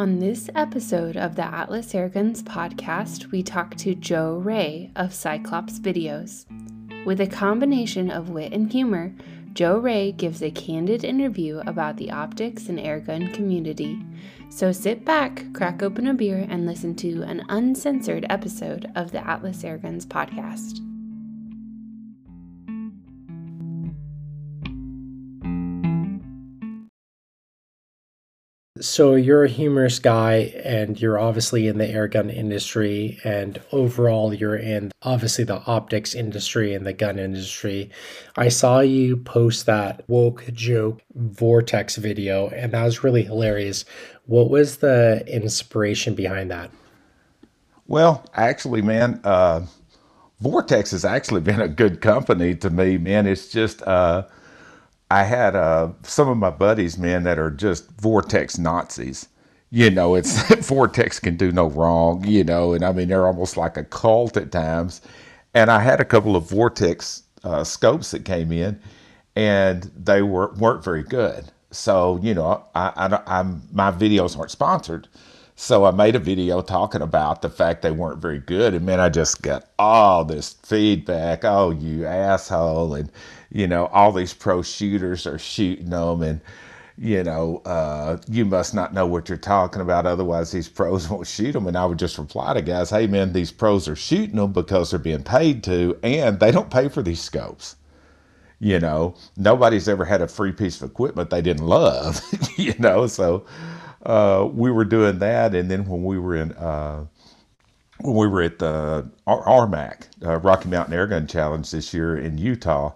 On this episode of the Atlas Airguns podcast, we talk to Joe Ray of Cyclops Videos. With a combination of wit and humor, Joe Ray gives a candid interview about the optics and airgun community. So sit back, crack open a beer, and listen to an uncensored episode of the Atlas Airguns podcast. So you're a humorous guy and you're obviously in the airgun industry and overall you're in obviously the optics industry and the gun industry. I saw you post that woke joke vortex video and that was really hilarious. What was the inspiration behind that? Well actually man uh, vortex has actually been a good company to me man. It's just uh, I had uh, some of my buddies, man, that are just vortex Nazis. You know, it's vortex can do no wrong. You know, and I mean they're almost like a cult at times. And I had a couple of vortex uh, scopes that came in, and they were weren't very good. So you know, I, I I'm my videos aren't sponsored. So I made a video talking about the fact they weren't very good, and man, I just got all this feedback. Oh, you asshole! And you know, all these pro shooters are shooting them and, you know, uh, you must not know what you're talking about. Otherwise, these pros won't shoot them. And I would just reply to guys, hey, man, these pros are shooting them because they're being paid to, and they don't pay for these scopes. You know, nobody's ever had a free piece of equipment they didn't love, you know, so uh, we were doing that. And then when we were in, uh, when we were at the RMAC, uh, Rocky Mountain Airgun Challenge this year in Utah,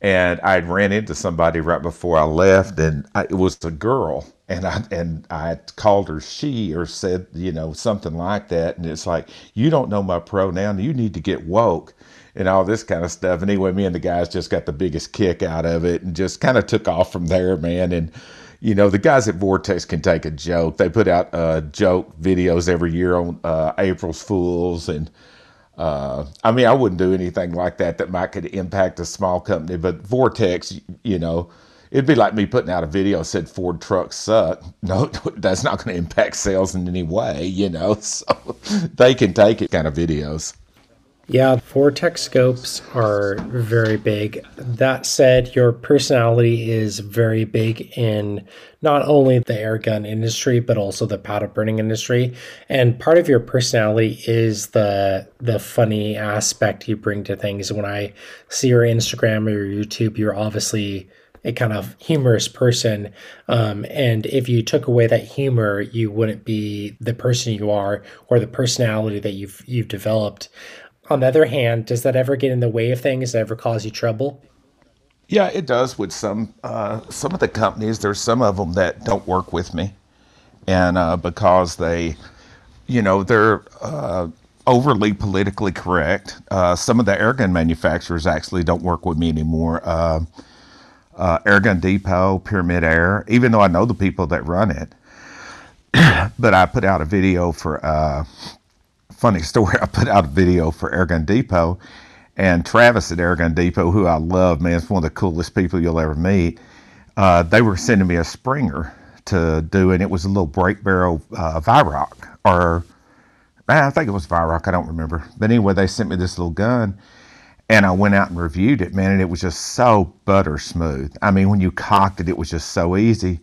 and I ran into somebody right before I left, and I, it was a girl, and I and I called her she or said you know something like that, and it's like you don't know my pronoun, you need to get woke, and all this kind of stuff. And anyway, me and the guys just got the biggest kick out of it, and just kind of took off from there, man, and. You know the guys at Vortex can take a joke. They put out uh, joke videos every year on uh, April's Fools, and uh, I mean, I wouldn't do anything like that that might could impact a small company, but Vortex, you know, it'd be like me putting out a video said Ford trucks suck. No, that's not going to impact sales in any way, you know. So they can take it kind of videos. Yeah, Vortex scopes are very big. That said, your personality is very big in not only the air gun industry but also the powder burning industry. And part of your personality is the the funny aspect you bring to things. When I see your Instagram or your YouTube, you're obviously a kind of humorous person. Um, and if you took away that humor, you wouldn't be the person you are or the personality that you've you've developed. On the other hand, does that ever get in the way of things? That ever cause you trouble? Yeah, it does with some uh, some of the companies. There's some of them that don't work with me, and uh, because they, you know, they're uh, overly politically correct. Uh, some of the airgun manufacturers actually don't work with me anymore. Uh, uh, Airgun Depot, Pyramyd Air, even though I know the people that run it, but I put out a video for funny story. I put out a video for Airgun Depot, and Travis at Airgun Depot, who I love, man, it's one of the coolest people you'll ever meet. Uh, they were sending me a Springer to do, and it was a little break barrel uh, Weihrauch, or I think it was Weihrauch, I don't remember. But anyway, they sent me this little gun, and I went out and reviewed it, man, and it was just so butter smooth. I mean, when you cocked it, it was just so easy.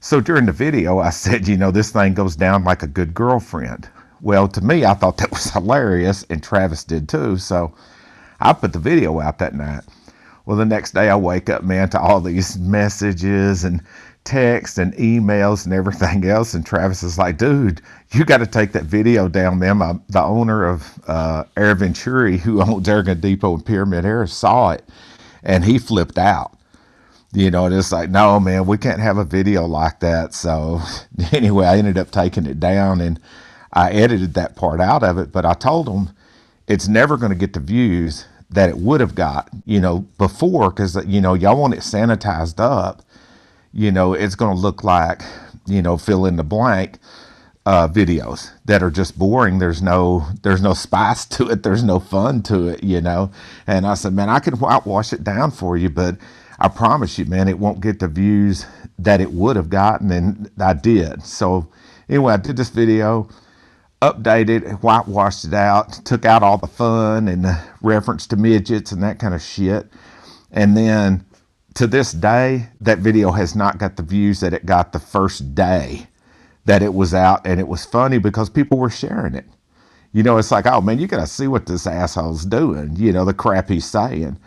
So during the video, I said, you know, this thing goes down like a good girlfriend. Well, to me, I thought that was hilarious, and Travis did too. So I put the video out that night. Well, the next day I wake up, man, to all these messages and texts and emails and everything else. And Travis is like, dude, you got to take that video down, man. My, the owner of uh, Air Venturi, who owns Airgun Depot and Pyramyd Air, saw it and he flipped out. You know, and it's like, no, man, we can't have a video like that. So anyway, I ended up taking it down and I edited that part out of it, but I told them it's never going to get the views that it would have got, you know, before because, you know, y'all want it sanitized up. You know, it's going to look like, you know, fill in the blank uh, videos that are just boring. There's no, there's no spice to it. There's no fun to it, you know. And I said, man, I can whitewash it down for you, but I promise you, man, it won't get the views that it would have gotten, and I did. So anyway, I did this video, updated, whitewashed it out, took out all the fun and the reference to midgets and that kind of shit. And then to this day, that video has not got the views that it got the first day that it was out. And it was funny because people were sharing it. You know, it's like, oh man, you got to see what this asshole's doing, you know, the crap he's saying.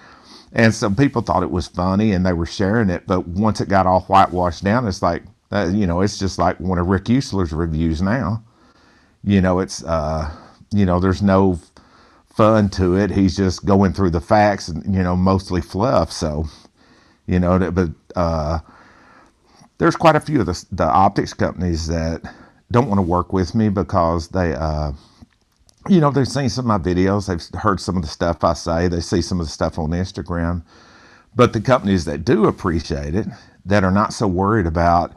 And some people thought it was funny and they were sharing it. But once it got all whitewashed down, it's like, uh, you know, it's just like one of Rick Eutsler's reviews now. You know, it's, uh, you know, there's no fun to it. He's just going through the facts and, you know, mostly fluff. So, you know, but uh, there's quite a few of the, the optics companies that don't want to work with me because they, uh, you know, they've seen some of my videos, they've heard some of the stuff I say, they see some of the stuff on Instagram. But the companies that do appreciate it, that are not so worried about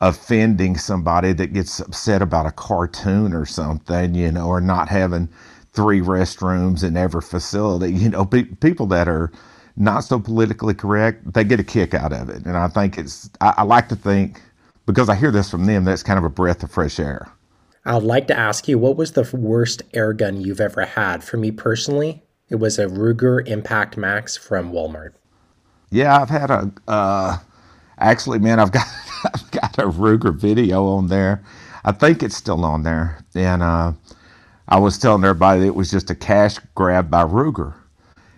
offending somebody that gets upset about a cartoon or something, you know, or not having three restrooms in every facility, you know, pe- people that are not so politically correct, they get a kick out of it. And I think it's, I, I like to think, because I hear this from them, that's kind of a breath of fresh air. I'd like to ask you, what was the worst air gun you've ever had? For me personally, it was a Ruger Impact Max from Walmart. Yeah, I've had a, uh, actually, man, I've got, I've got a Ruger video on there. I think it's still on there. And, uh, I was telling everybody it was just a cash grab by Ruger.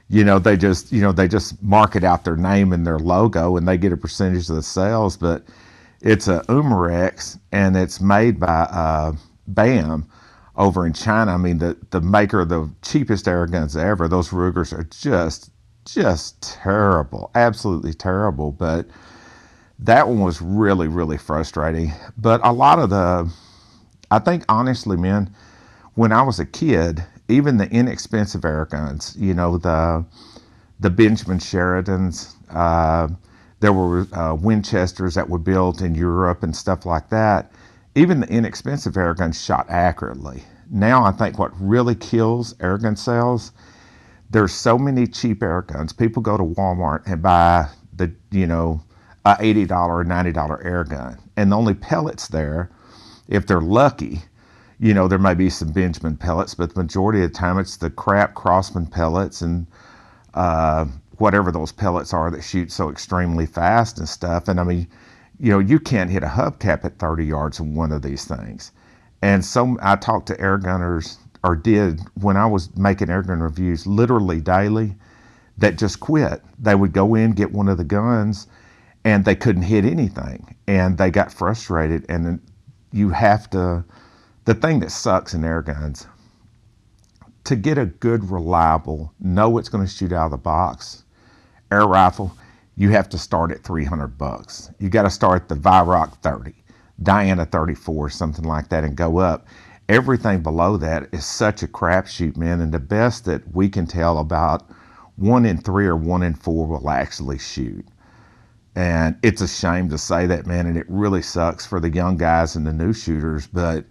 You know, they just, you know, they just market out their name and their logo and they get a percentage of the sales, but it's a Umarex and it's made by, uh, BAM over in China. I mean, the, the maker of the cheapest air guns ever. Those Rugers are just, just terrible, absolutely terrible. But that one was really, really frustrating. But a lot of the, I think honestly, man, when I was a kid, even the inexpensive air guns, you know, the the Benjamin Sheridans, uh, there were uh, Winchesters that were built in Europe and stuff like that even the inexpensive airguns shot accurately. Now I think what really kills airgun sales, there's so many cheap airguns. People go to Walmart and buy the, you know, a $80 or $90 airgun. And the only pellets there, if they're lucky, you know, there may be some Benjamin pellets, but the majority of the time it's the crap Crosman pellets and uh, whatever those pellets are that shoot so extremely fast and stuff. And I mean, you know, you can't hit a hubcap at 30 yards in one of these things. And so I talked to air gunners, or did when I was making air gun reviews literally daily, that just quit. They would go in, get one of the guns, and they couldn't hit anything. And they got frustrated. And you have to, the thing that sucks in air guns, to get a good, reliable, know it's going to shoot out of the box air rifle, you have to start at 300 bucks. You got to start the Weihrauch 30, Diana 34, something like that, and go up. Everything below that is such a crapshoot, man. And the best that we can tell about one in three or one in four will actually shoot. And it's a shame to say that, man. And it really sucks for the young guys and the new shooters, but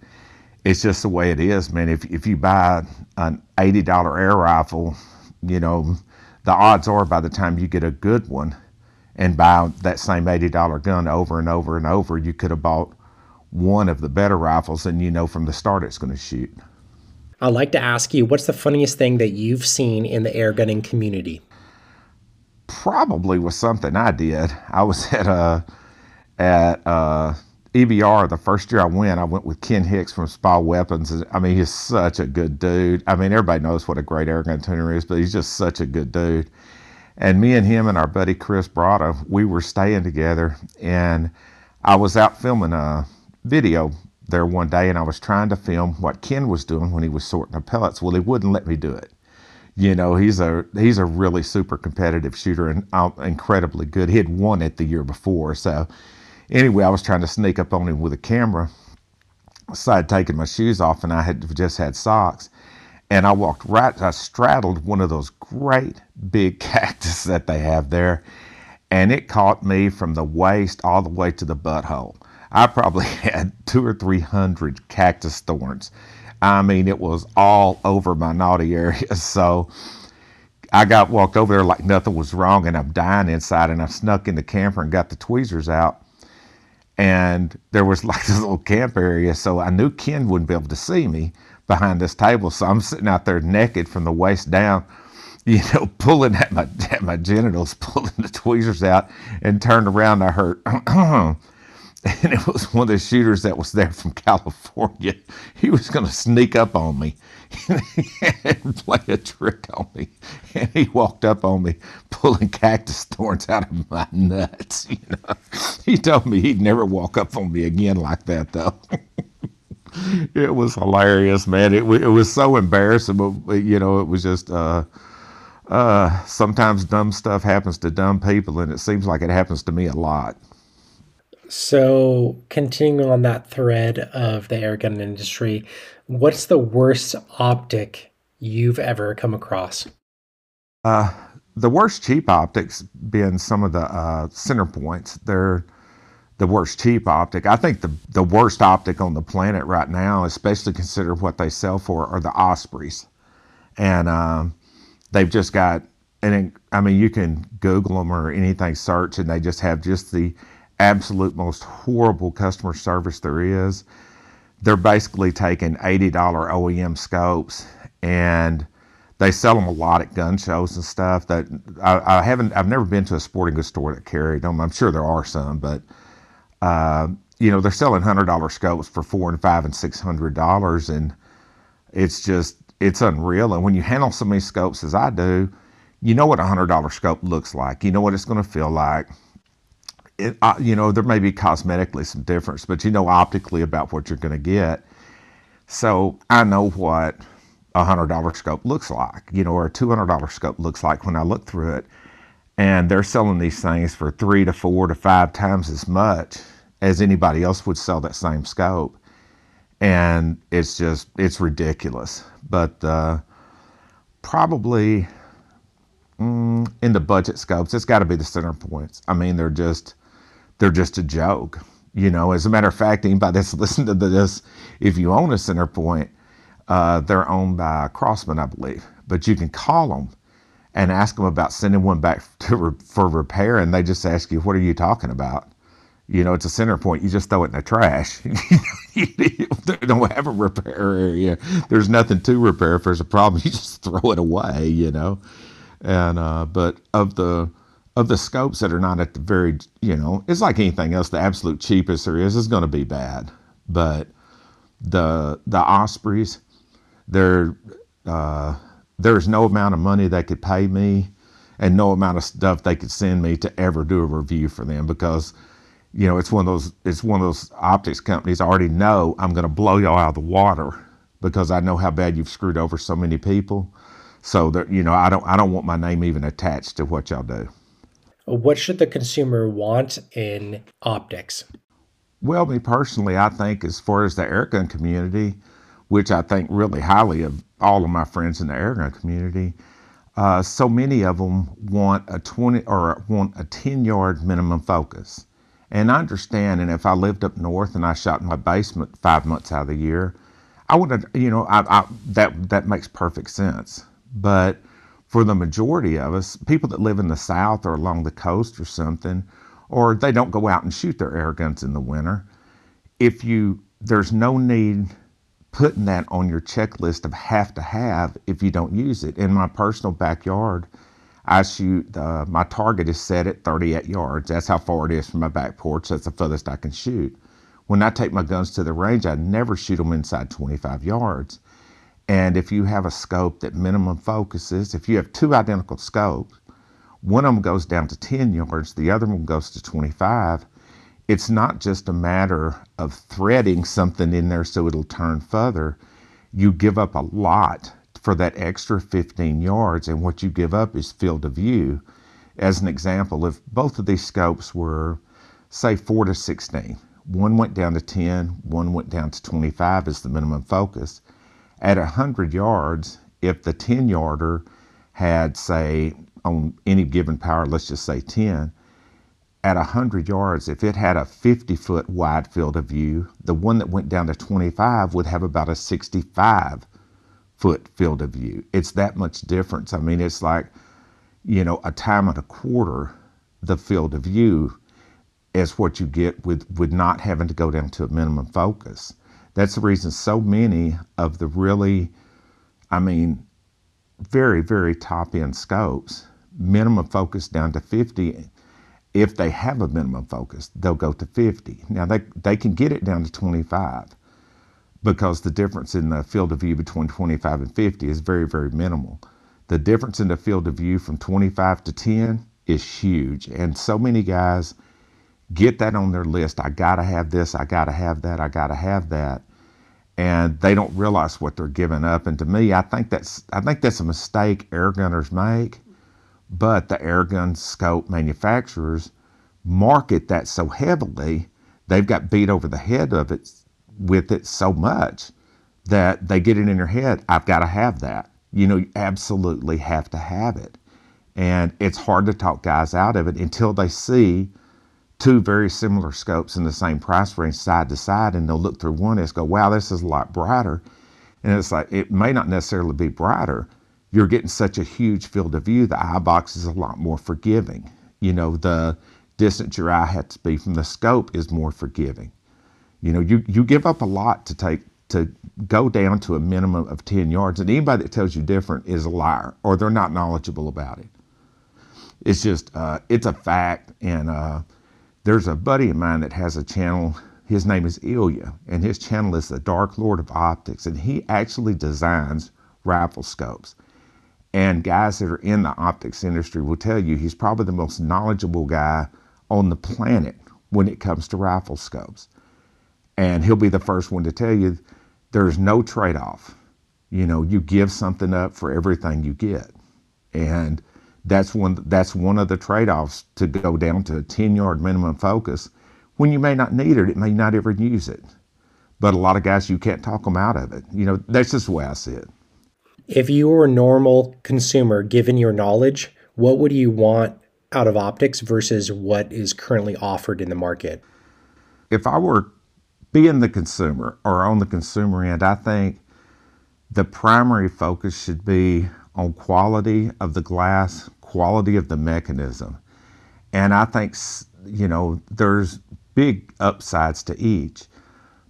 it's just the way it is, man. If, if you buy an $80 air rifle, you know, the odds are by the time you get a good one, and buy that same $80 gun over and over and over, you could have bought one of the better rifles and you know from the start it's going to shoot. I'd like to ask you, what's the funniest thing that you've seen in the airgunning community? Probably was something I did. I was at a uh, at uh, EBR the first year I went. I went with Ken Hicks from Spa Weapons. I mean, he's such a good dude. I mean, everybody knows what a great airgun tuner is, but he's just such a good dude. And me and him and our buddy Chris Brada, we were staying together. And I was out filming a video there one day and I was trying to film what Ken was doing when he was sorting the pellets. Well, he wouldn't let me do it. You know, he's a he's a really super competitive shooter and uh, incredibly good. He had won it the year before. So anyway, I was trying to sneak up on him with a camera. So I'd taken my shoes off and I had just had socks and I walked right, I straddled one of those great big cactus that they have there, and it caught me from the waist all the way to the butthole. I probably had two or three hundred cactus thorns. I mean, it was all over my naughty area. So I got walked over there like nothing was wrong, and I'm dying inside. And I snuck in the camper and got the tweezers out. and there was like this little camp area. So I knew Ken wouldn't be able to see me behind this table. So I'm sitting out there naked from the waist down, you know, pulling at my at my genitals, pulling the tweezers out, and turned around. I heard, and it was one of the shooters that was there from California. He was going to sneak up on me and play a trick on me. And he walked up on me, pulling cactus thorns out of my nuts. You know, he told me he'd never walk up on me again like that, though. it was hilarious, man. It, it was so embarrassing, but you know, it was just. Uh, uh, sometimes dumb stuff happens to dumb people, and it seems like it happens to me a lot. So, continuing on that thread of the airgun industry, what's the worst optic you've ever come across? Uh, the worst cheap optics being some of the uh, center points. They're the worst cheap optic. I think the the worst optic on the planet right now, especially consider what they sell for, are the Ospreys, and um, they've just got. And I mean, you can Google them or anything, search, and they just have just the absolute most horrible customer service there is. They're basically taking $80 OEM scopes and they sell them a lot at gun shows and stuff that I, I haven't I've never been to a sporting goods store that carried them. I'm sure there are some, but uh, you know, they're selling hundred dollar scopes for four and five and six hundred dollars and it's just it's unreal. And when you handle so many scopes as I do, you know what a hundred dollar scope looks like. You know what it's going to feel like it, uh, you know, there may be cosmetically some difference, but you know optically about what you're going to get. So I know what a hundred dollar scope looks like, you know, or a two hundred dollar scope looks like when I look through it. And they're selling these things for three to four to five times as much as anybody else would sell that same scope. And it's just, it's ridiculous. But uh, probably mm, in the budget scopes, it's got to be the center points. I mean, they're just, they're just a joke. You know, as a matter of fact, anybody that's listened to this, if you own a center point, uh, they're owned by Crosman, I believe. But you can call them and ask them about sending one back re- for repair, and they just ask you, "What are you talking about?" You know, it's a center point. You just throw it in the trash. they don't have a repair area. There's nothing to repair. If there's a problem, you just throw it away. You know, and uh, but of the of the scopes that are not at the very, you know, it's like anything else. The absolute cheapest there is is going to be bad, but the the Ospreys, there, uh, there's no amount of money they could pay me, and no amount of stuff they could send me to ever do a review for them because, you know, it's one of those it's one of those optics companies. I already know I'm going to blow y'all out of the water because I know how bad you've screwed over so many people. So that you know, I don't I don't want my name even attached to what y'all do. What should the consumer want in optics? Well, me personally, I think as far as the airgun community, which I think really highly of all of my friends in the airgun community, uh, so many of them want a 20 or want a 10 yard minimum focus. And I understand, and if I lived up north and I shot in my basement five months out of the year, I would you know, I, I, that that makes perfect sense. But for the majority of us, people that live in the South or along the coast or something, or they don't go out and shoot their air guns in the winter, if you, there's no need putting that on your checklist of have to have if you don't use it. In my personal backyard, I shoot, uh, my target is set at 38 yards. That's how far it is from my back porch. That's the furthest I can shoot. When I take my guns to the range, I never shoot them inside 25 yards. And if you have a scope that minimum focuses, if you have two identical scopes, one of them goes down to 10 yards, the other one goes to 25. It's not just a matter of threading something in there so it'll turn further. You give up a lot for that extra 15 yards, and what you give up is field of view. As an example, if both of these scopes were, say, 4 to 16, one went down to 10, one went down to 25 as the minimum focus at 100 yards, if the 10 yarder had, say, on any given power, let's just say 10, at 100 yards, if it had a 50 foot wide field of view, the one that went down to 25 would have about a 65 foot field of view. It's that much difference. I mean, it's like, you know, a time and a quarter the field of view. as what you get with, with not having to go down to a minimum focus. That's the reason so many of the really, I mean, very, very top end scopes, minimum focus down to 50. If they have a minimum focus, they'll go to 50. Now, they, they can get it down to 25 because the difference in the field of view between 25 and 50 is very, very minimal. The difference in the field of view from 25 to 10 is huge. And so many guys get that on their list. I got to have this, I got to have that, I got to have that. And they don't realize what they're giving up. And to me, I think that's I think that's a mistake air gunners make. But the air gun scope manufacturers market that so heavily, they've got beat over the head of it with it so much that they get it in their head, I've got to have that. You know, you absolutely have to have it. And it's hard to talk guys out of it until they see two very similar scopes in the same price range side to side, and they'll look through one and go, wow, this is a lot brighter. And it's like, it may not necessarily be brighter. You're getting such a huge field of view, the eye box is a lot more forgiving. You know, the distance your eye has to be from the scope is more forgiving. You know, you, you give up a lot to take to go down to a minimum of 10 yards. And anybody that tells you different is a liar or they're not knowledgeable about it. It's just, uh, it's a fact. And uh, there's a buddy of mine that has a channel. His name is Ilya, and his channel is the Dark Lord of Optics. And he actually designs rifle scopes. And guys that are in the optics industry will tell you he's probably the most knowledgeable guy on the planet when it comes to rifle scopes. And he'll be the first one to tell you there's no trade off. You know, you give something up for everything you get. And that's one that's one of the trade-offs to go down to a 10-yard minimum focus when you may not need it, it may not ever use it. But a lot of guys you can't talk them out of it. You know, that's just the way I see it. If you were a normal consumer, given your knowledge, what would you want out of optics versus what is currently offered in the market? If I were being the consumer or on the consumer end, I think the primary focus should be on quality of the glass, quality of the mechanism. And I think, you know, there's big upsides to each.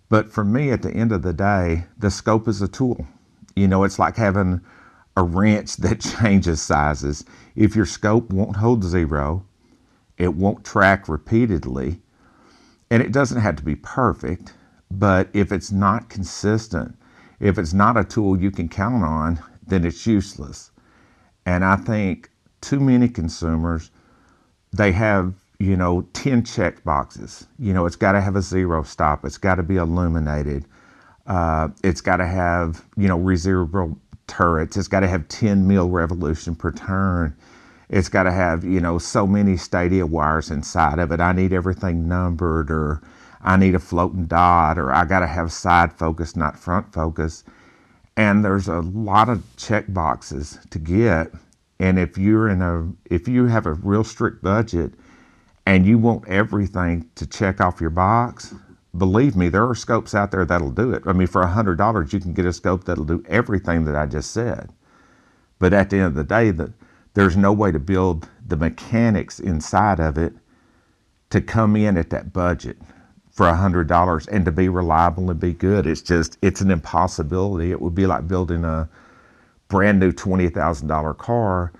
But for me, at the end of the day, the scope is a tool. You know, it's like having a wrench that changes sizes. If your scope won't hold zero, it won't track repeatedly, and it doesn't have to be perfect, but if it's not consistent, if it's not a tool you can count on, then it's useless. And I think too many consumers, they have, you know, 10 check boxes. You know, it's got to have a zero stop, it's got to be illuminated, uh, it's got to have, you know, reservable turrets, it's got to have 10 mil revolution per turn. It's got to have, you know, so many stadia wires inside of it. I need everything numbered or I need a floating dot or I got to have side focus, not front focus. And there's a lot of check boxes to get. And if you're in a, if you have a real strict budget and you want everything to check off your box, believe me, there are scopes out there that'll do it. I mean, for a hundred dollars, you can get a scope that'll do everything that I just said. But at the end of the day, the, there's no way to build the mechanics inside of it to come in at that budget for a hundred dollars and to be reliable and be good. It's just it's an impossibility. It would be like building a brand new twenty thousand dollar car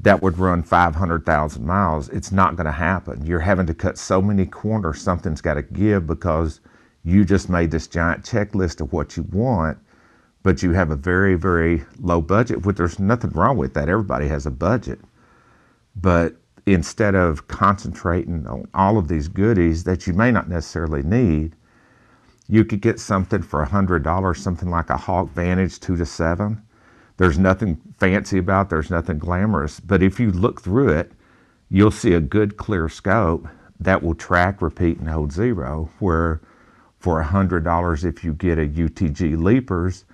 that would run five hundred thousand miles. It's not going to happen. You're having to cut so many corners. Something's got to give because you just made this giant checklist of what you want, but you have a very very low budget. Which there's nothing wrong with that. Everybody has a budget, but instead of concentrating on all of these goodies that you may not necessarily need, you could get something for $100, something like a Hawke Vantage 2 to 7. There's nothing fancy about, there's nothing glamorous, but if you look through it, you'll see a good clear scope that will track, repeat, and hold zero. Where for $100, if you get a UTG Leapers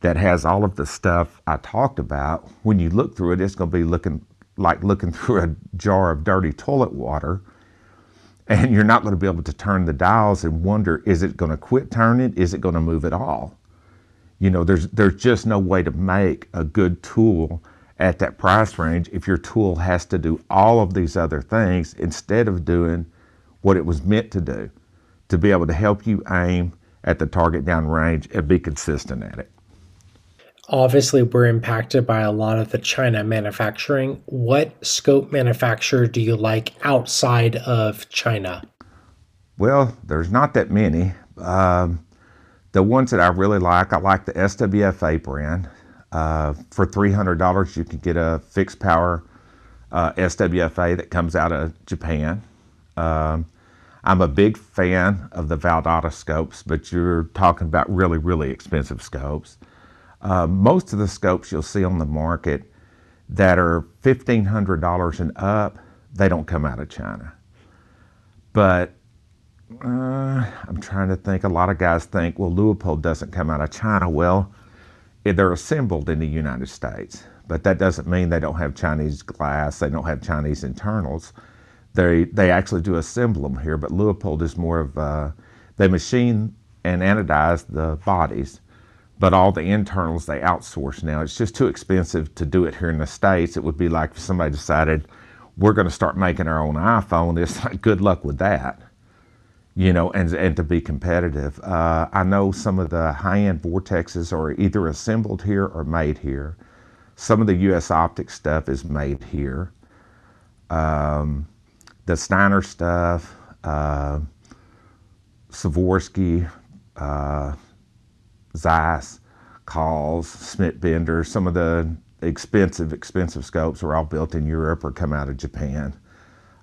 that has all of the stuff I talked about, when you look through it, it's going to be looking like looking through a jar of dirty toilet water and you're not going to be able to turn the dials and wonder is it going to quit turning is it going to move at all you know there's there's just no way to make a good tool at that price range if your tool has to do all of these other things instead of doing what it was meant to do, to be able to help you aim at the target down range and be consistent at it. Obviously, we're impacted by a lot of the China manufacturing. What scope manufacturer do you like outside of China? Well, there's not that many. Um, the ones that I really like, I like the SWFA brand. Uh, for $300, you can get a fixed power uh, SWFA that comes out of Japan. Um, I'm a big fan of the Valdada scopes, but you're talking about really, really expensive scopes. Uh, most of the scopes you'll see on the market that are $1,500 and up, they don't come out of China. But uh, I'm trying to think. A lot of guys think, well, Leupold doesn't come out of China. Well, they're assembled in the United States, but that doesn't mean they don't have Chinese glass. They don't have Chinese internals. They they actually do assemble them here, but Leupold is more of uh, they machine and anodize the bodies, but all the internals they outsource now. It's just too expensive to do it here in the states. It would be like if somebody decided we're going to start making our own iPhone. It's like good luck with that you know, and, and to be competitive. Uh, I know some of the high end vortexes are either assembled here or made here. Some of the US Optic stuff is made here. Um, the Steiner stuff, uh, Swarovski, uh, Zeiss, Kahles, Schmidt Bender, some of the expensive, expensive scopes are all built in Europe or come out of Japan.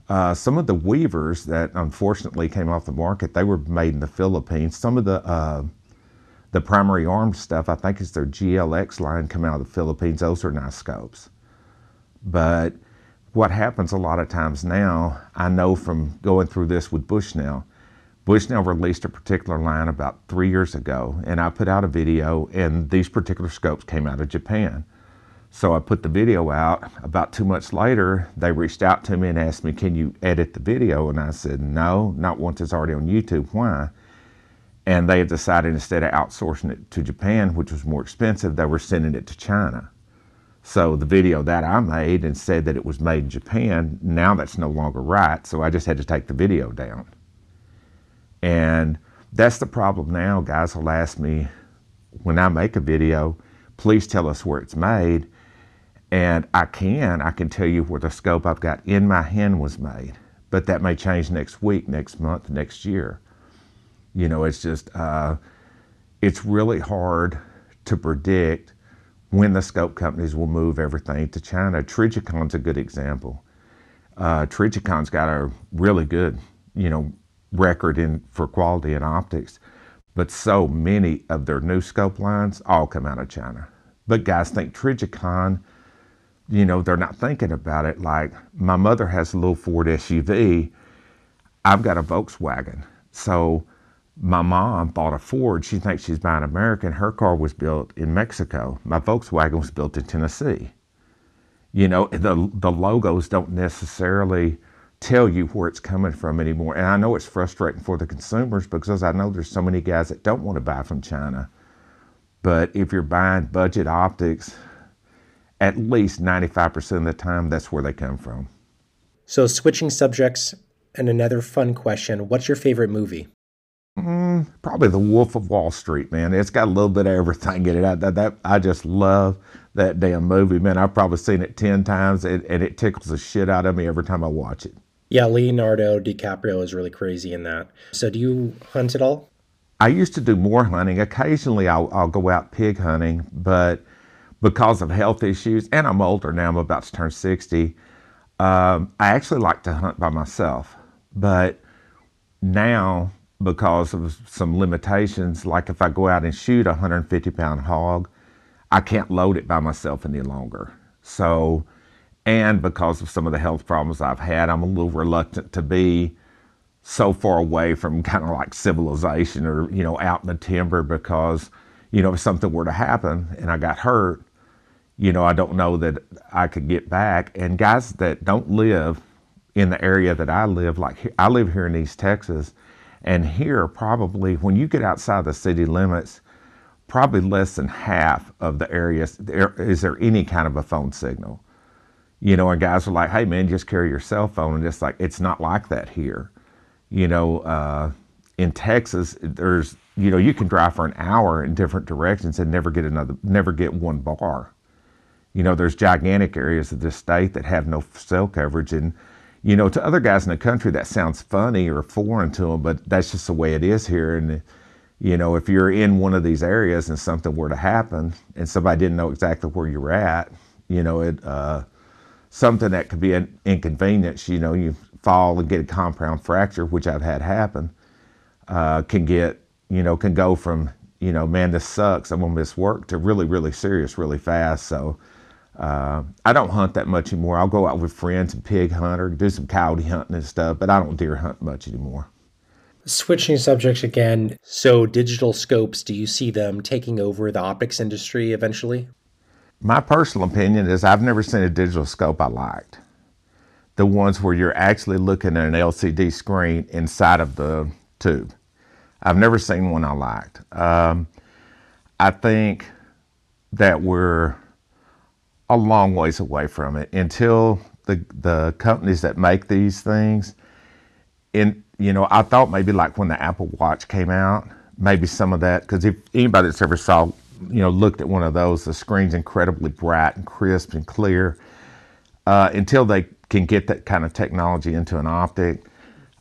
Uh, some of the weavers that unfortunately came off the market, they were made in the Philippines. Some of the uh, the primary arm stuff, I think, is their GLX line come out of the Philippines. Those are nice scopes. But what happens a lot of times now, I know from going through this with Bushnell, Bushnell released a particular line about three years ago, and I put out a video, and these particular scopes came out of Japan. So I put the video out. About two months later, they reached out to me and asked me, Can you edit the video? And I said, No, not once it's already on YouTube. Why? And they had decided instead of outsourcing it to Japan, which was more expensive, they were sending it to China. So the video that I made and said that it was made in Japan, now that's no longer right. So I just had to take the video down. And that's the problem now. Guys will ask me when I make a video, please tell us where it's made. And I can, I can tell you where the scope I've got in my hand was made, but that may change next week, next month, next year. You know, it's just, uh, it's really hard to predict when the scope companies will move everything to China. Trijicon's a good example. Uh, Trijicon's got a really good, you know, record in for quality in optics, but so many of their new scope lines all come out of China. But guys think Trijicon you know, they're not thinking about it. Like my mother has a little Ford SUV. I've got a Volkswagen. So my mom bought a Ford. She thinks she's buying American. Her car was built in Mexico. My Volkswagen was built in Tennessee. You know, the, the logos don't necessarily tell you where it's coming from anymore. And I know it's frustrating for the consumers because I know there's so many guys that don't want to buy from China. But if you're buying budget optics, at least 95% of the time, that's where they come from. So, switching subjects, and another fun question What's your favorite movie? Mm, probably The Wolf of Wall Street, man. It's got a little bit of everything in it. I, that, that, I just love that damn movie, man. I've probably seen it 10 times, and, and it tickles the shit out of me every time I watch it. Yeah, Leonardo DiCaprio is really crazy in that. So, do you hunt at all? I used to do more hunting. Occasionally, I'll, I'll go out pig hunting, but because of health issues, and I'm older now, I'm about to turn 60. Um, I actually like to hunt by myself, but now, because of some limitations, like if I go out and shoot a 150 pound hog, I can't load it by myself any longer. So, and because of some of the health problems I've had, I'm a little reluctant to be so far away from kind of like civilization or, you know, out in the timber because you know, if something were to happen and I got hurt, you know, I don't know that I could get back. And guys that don't live in the area that I live, like I live here in East Texas, and here probably when you get outside the city limits, probably less than half of the areas there is there any kind of a phone signal. You know, and guys are like, "Hey, man, just carry your cell phone," and it's like it's not like that here You know, uh, in Texas, there's you know you can drive for an hour in different directions and never get another, never get one bar. You know, there's gigantic areas of this state that have no cell coverage, and you know, to other guys in the country that sounds funny or foreign to them, but that's just the way it is here. And you know, if you're in one of these areas and something were to happen, and somebody didn't know exactly where you were at, you know, it uh, something that could be an inconvenience. You know, you fall and get a compound fracture, which I've had happen, uh, can get, you know, can go from, you know, man, this sucks, I'm gonna miss work, to really, really serious, really fast. So uh, I don't hunt that much anymore. I'll go out with friends and pig hunt or do some coyote hunting and stuff, but I don't deer hunt much anymore. Switching subjects again, so digital scopes, do you see them taking over the optics industry eventually? My personal opinion is I've never seen a digital scope I liked. The ones where you're actually looking at an LCD screen inside of the tube. I've never seen one I liked. Um, I think that we're a long ways away from it until the the companies that make these things. And you know I thought maybe like when the Apple Watch came out maybe some of that because if anybody that's ever saw you know looked at one of those the screen's incredibly bright and crisp and clear. Uh, until they can get that kind of technology into an optic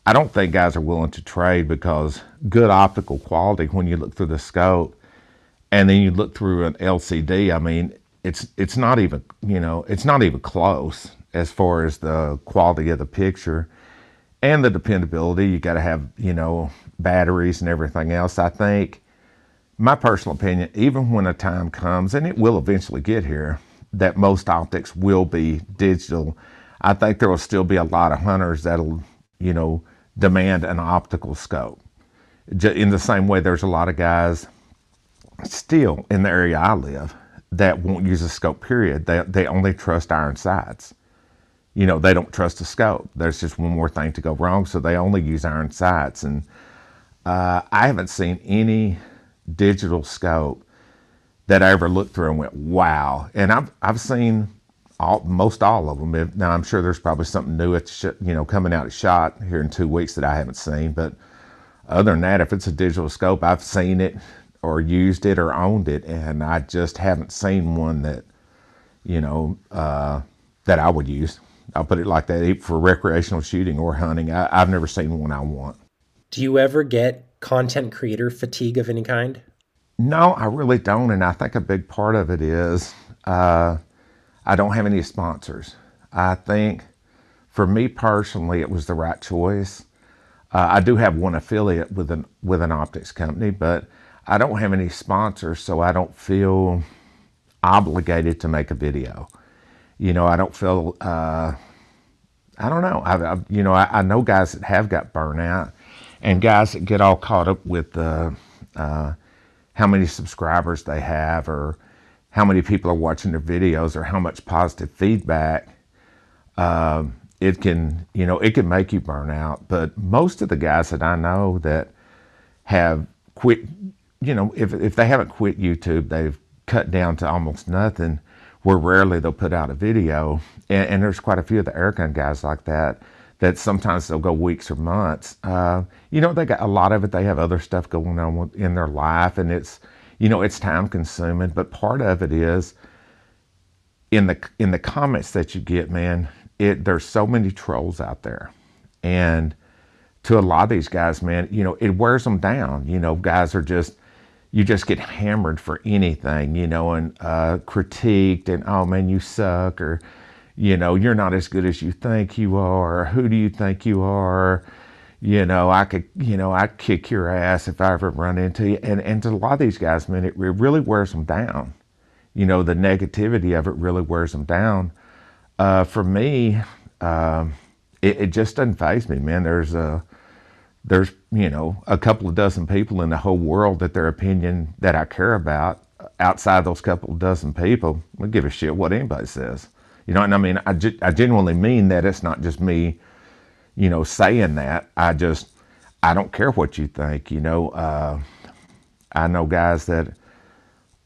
I don't think guys are willing to trade because good optical quality when you look through the scope and then you look through an LCD I mean it's it's not even you know it's not even close as far as the quality of the picture and the dependability. You got to have you know batteries and everything else. I think my personal opinion, even when a time comes, and it will eventually get here, that most optics will be digital. I think there will still be a lot of hunters that'll you know demand an optical scope. In the same way, there's a lot of guys still in the area I live that won't use a scope period. They, they only trust iron sights. You know, they don't trust a scope. There's just one more thing to go wrong, so they only use iron sights. And uh, I haven't seen any digital scope that I ever looked through and went, wow. And I've, I've seen all, most all of them. Now, I'm sure there's probably something new, at, you know, coming out of shot here in two weeks that I haven't seen. But other than that, if it's a digital scope, I've seen it or used it or owned it, and I just haven't seen one that, you know, uh, that I would use. I'll put it like that for recreational shooting or hunting. I, I've never seen one I want. Do you ever get content creator fatigue of any kind? No, I really don't. And I think a big part of it is uh, I don't have any sponsors. I think for me personally, it was the right choice. Uh, I do have one affiliate with an with an optics company, but I don't have any sponsors, so I don't feel obligated to make a video. You know, I don't feel, uh, I don't know. I, I you know, I, I, know guys that have got burnout and guys that get all caught up with uh, uh, how many subscribers they have or how many people are watching their videos or how much positive feedback. Uh, it can, you know, it can make you burn out. But most of the guys that I know that have quit you know, if, if they haven't quit YouTube, they've cut down to almost nothing, where rarely they'll put out a video. And, and there's quite a few of the airgun guys like that, that sometimes they'll go weeks or months. Uh, you know, they got a lot of it, they have other stuff going on in their life, and it's, you know, it's time consuming. But part of it is in the in the comments that you get, man, it there's so many trolls out there. And to a lot of these guys, man, you know, it wears them down. You know, guys are just you just get hammered for anything, you know, and uh, critiqued and, oh man, you suck, or, you know, you're not as good as you think you are, or who do you think you are? You know, I could, you know, I'd kick your ass if I ever run into you. And, and to a lot of these guys, man, it, it really wears them down. You know, the negativity of it really wears them down. Uh, for me, um, it, it, just doesn't faze me, man. There's a, there's you know a couple of dozen people in the whole world that their opinion that I care about outside those couple of dozen people I give a shit what anybody says. You know and I mean I, I genuinely mean that it's not just me you know saying that. I just I don't care what you think you know uh, I know guys that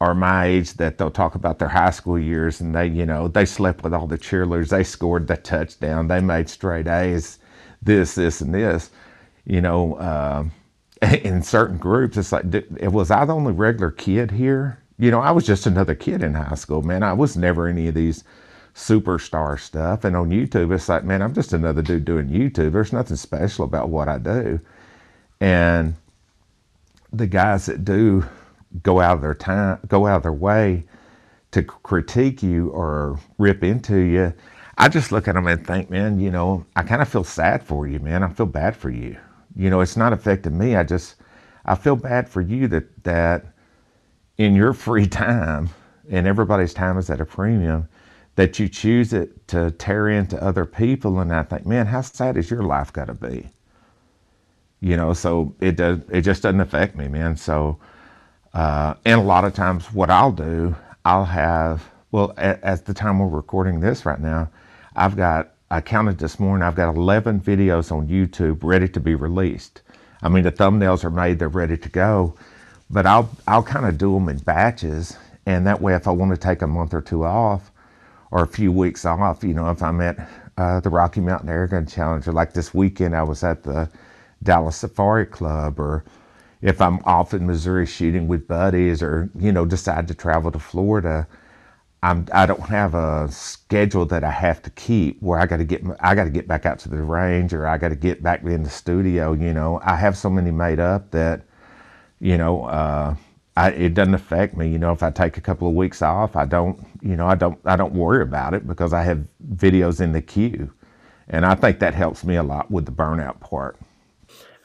are my age that they'll talk about their high school years and they you know they slept with all the cheerleaders. They scored the touchdown. They made straight A's this this and this you know, uh, in certain groups, it's like, was I the only regular kid here? You know, I was just another kid in high school, man. I was never any of these superstar stuff. And on YouTube, it's like, man, I'm just another dude doing YouTube. There's nothing special about what I do. And the guys that do go out of their time, go out of their way to critique you or rip into you, I just look at them and think, man, you know, I kind of feel sad for you, man. I feel bad for you. You know, it's not affecting me. I just, I feel bad for you that that in your free time, and everybody's time is at a premium, that you choose it to tear into other people. And I think, man, how sad is your life got to be? You know, so it does. It just doesn't affect me, man. So, uh, and a lot of times, what I'll do, I'll have. Well, at, at the time we're recording this right now, I've got. I counted this morning. I've got 11 videos on YouTube ready to be released. I mean, the thumbnails are made; they're ready to go. But I'll I'll kind of do them in batches, and that way, if I want to take a month or two off, or a few weeks off, you know, if I'm at uh, the Rocky Mountain Airgun Challenge, or like this weekend, I was at the Dallas Safari Club, or if I'm off in Missouri shooting with buddies, or you know, decide to travel to Florida, I'm I don't have a schedule that I have to keep where I got to get I got to get back out to the range, or I got to get back in the studio. You know, I have so many made up that, you know. Uh, I, it doesn't affect me. You know, if I take a couple of weeks off, I don't, you know, I don't, I don't worry about it because I have videos in the queue, and I think that helps me a lot with the burnout part.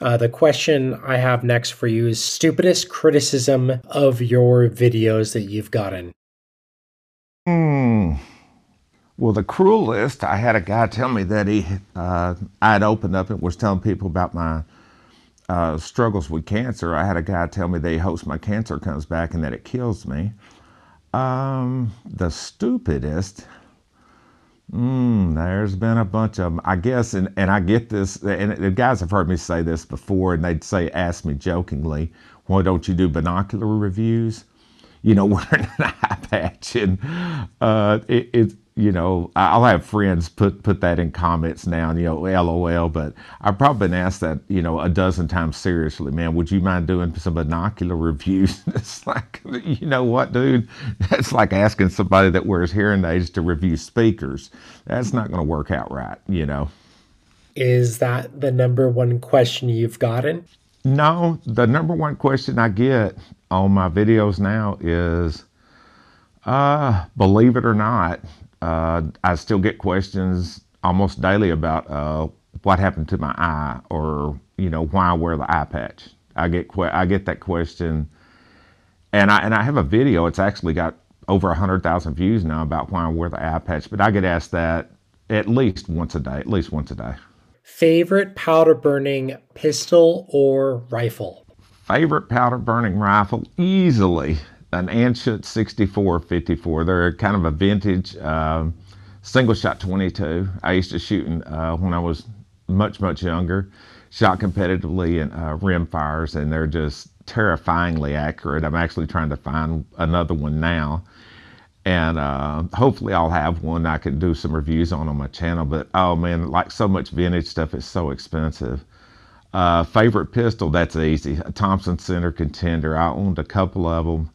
Uh, the question I have next for you is stupidest criticism of your videos that you've gotten. Hmm. Well, the cruelest, I had a guy tell me that he, uh, I had opened up and was telling people about my uh, struggles with cancer, I had a guy tell me they hopes my cancer comes back and that it kills me. Um, the stupidest. Mm, there's been a bunch of them, I guess, and, and I get this, and the guys have heard me say this before, and they'd say, ask me jokingly, why don't you do binocular reviews? You know, wearing an eye patch, and uh, it, it you know, I'll have friends put put that in comments now, and, you know, LOL. But I've probably been asked that, you know, a dozen times seriously. Man, would you mind doing some binocular reviews? it's like, you know what, dude? That's like asking somebody that wears hearing aids to review speakers. That's not going to work out right, you know. Is that the number one question you've gotten? No, the number one question I get on my videos now is, uh, believe it or not, uh, I still get questions almost daily about uh, what happened to my eye, or you know why I wear the eye patch. I get que- I get that question, and I and I have a video. It's actually got over hundred thousand views now about why I wear the eye patch. But I get asked that at least once a day. At least once a day. Favorite powder burning pistol or rifle? Favorite powder burning rifle easily an Anschutz 6454. They're kind of a vintage uh, single shot 22. I used to shoot in, uh, when I was much, much younger. Shot competitively in uh, rim fires, and they're just terrifyingly accurate. I'm actually trying to find another one now. And uh, hopefully, I'll have one I can do some reviews on on my channel. But oh man, like so much vintage stuff is so expensive. Uh, favorite pistol, that's easy. A Thompson Center Contender. I owned a couple of them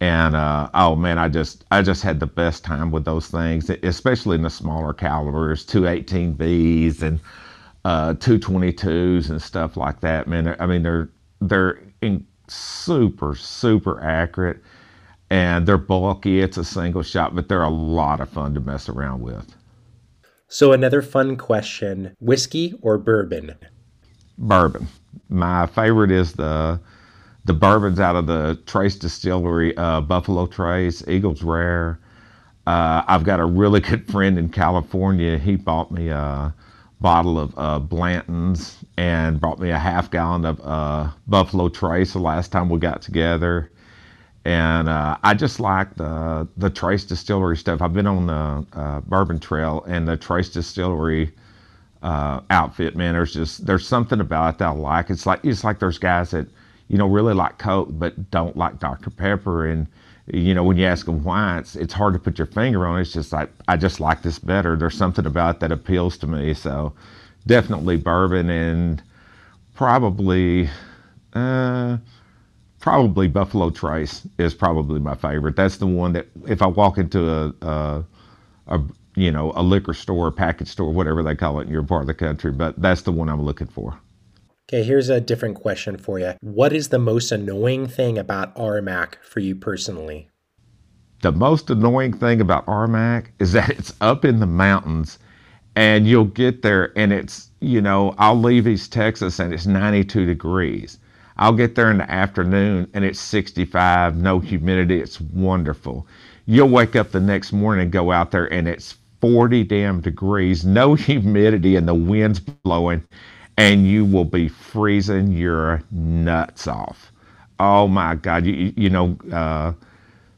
and uh, oh man, I just I just had the best time with those things, especially in the smaller calibers, 218Bs and uh, 222s and stuff like that. Man, I mean they're they're super super accurate, and they're bulky. It's a single shot, but they're a lot of fun to mess around with. So another fun question: whiskey or bourbon? Bourbon. My favorite is the the bourbons out of the Trace Distillery, uh, Buffalo Trace, Eagles Rare. Uh, I've got a really good friend in California. He bought me a bottle of uh, Blanton's and brought me a half gallon of uh, Buffalo Trace the last time we got together. And uh, I just like the the Trace Distillery stuff. I've been on the uh, Bourbon Trail and the Trace Distillery outfit. Man, there's just there's something about it that I like. It's like it's like there's guys that you know, really like Coke, but don't like Dr. Pepper. And, you know, when you ask them why, it's, it's hard to put your finger on it. It's just like, I just like this better. There's something about it that appeals to me. So definitely bourbon. And probably, uh, probably Buffalo Trace is probably my favorite. That's the one that if I walk into a, a, a you know a liquor store, a package store, whatever they call it in your part of the country, but that's the one I'm looking for. Okay, here's a different question for you. What is the most annoying thing about RMAC for you personally? The most annoying thing about RMAC is that it's up in the mountains and you'll get there and it's, you know, I'll leave East Texas and it's 92 degrees. I'll get there in the afternoon and it's 65, no humidity, it's wonderful. You'll wake up the next morning and go out there and it's 40 damn degrees, no humidity, and the wind's blowing, and you will be freezing your nuts off. Oh my God. You, you know, uh,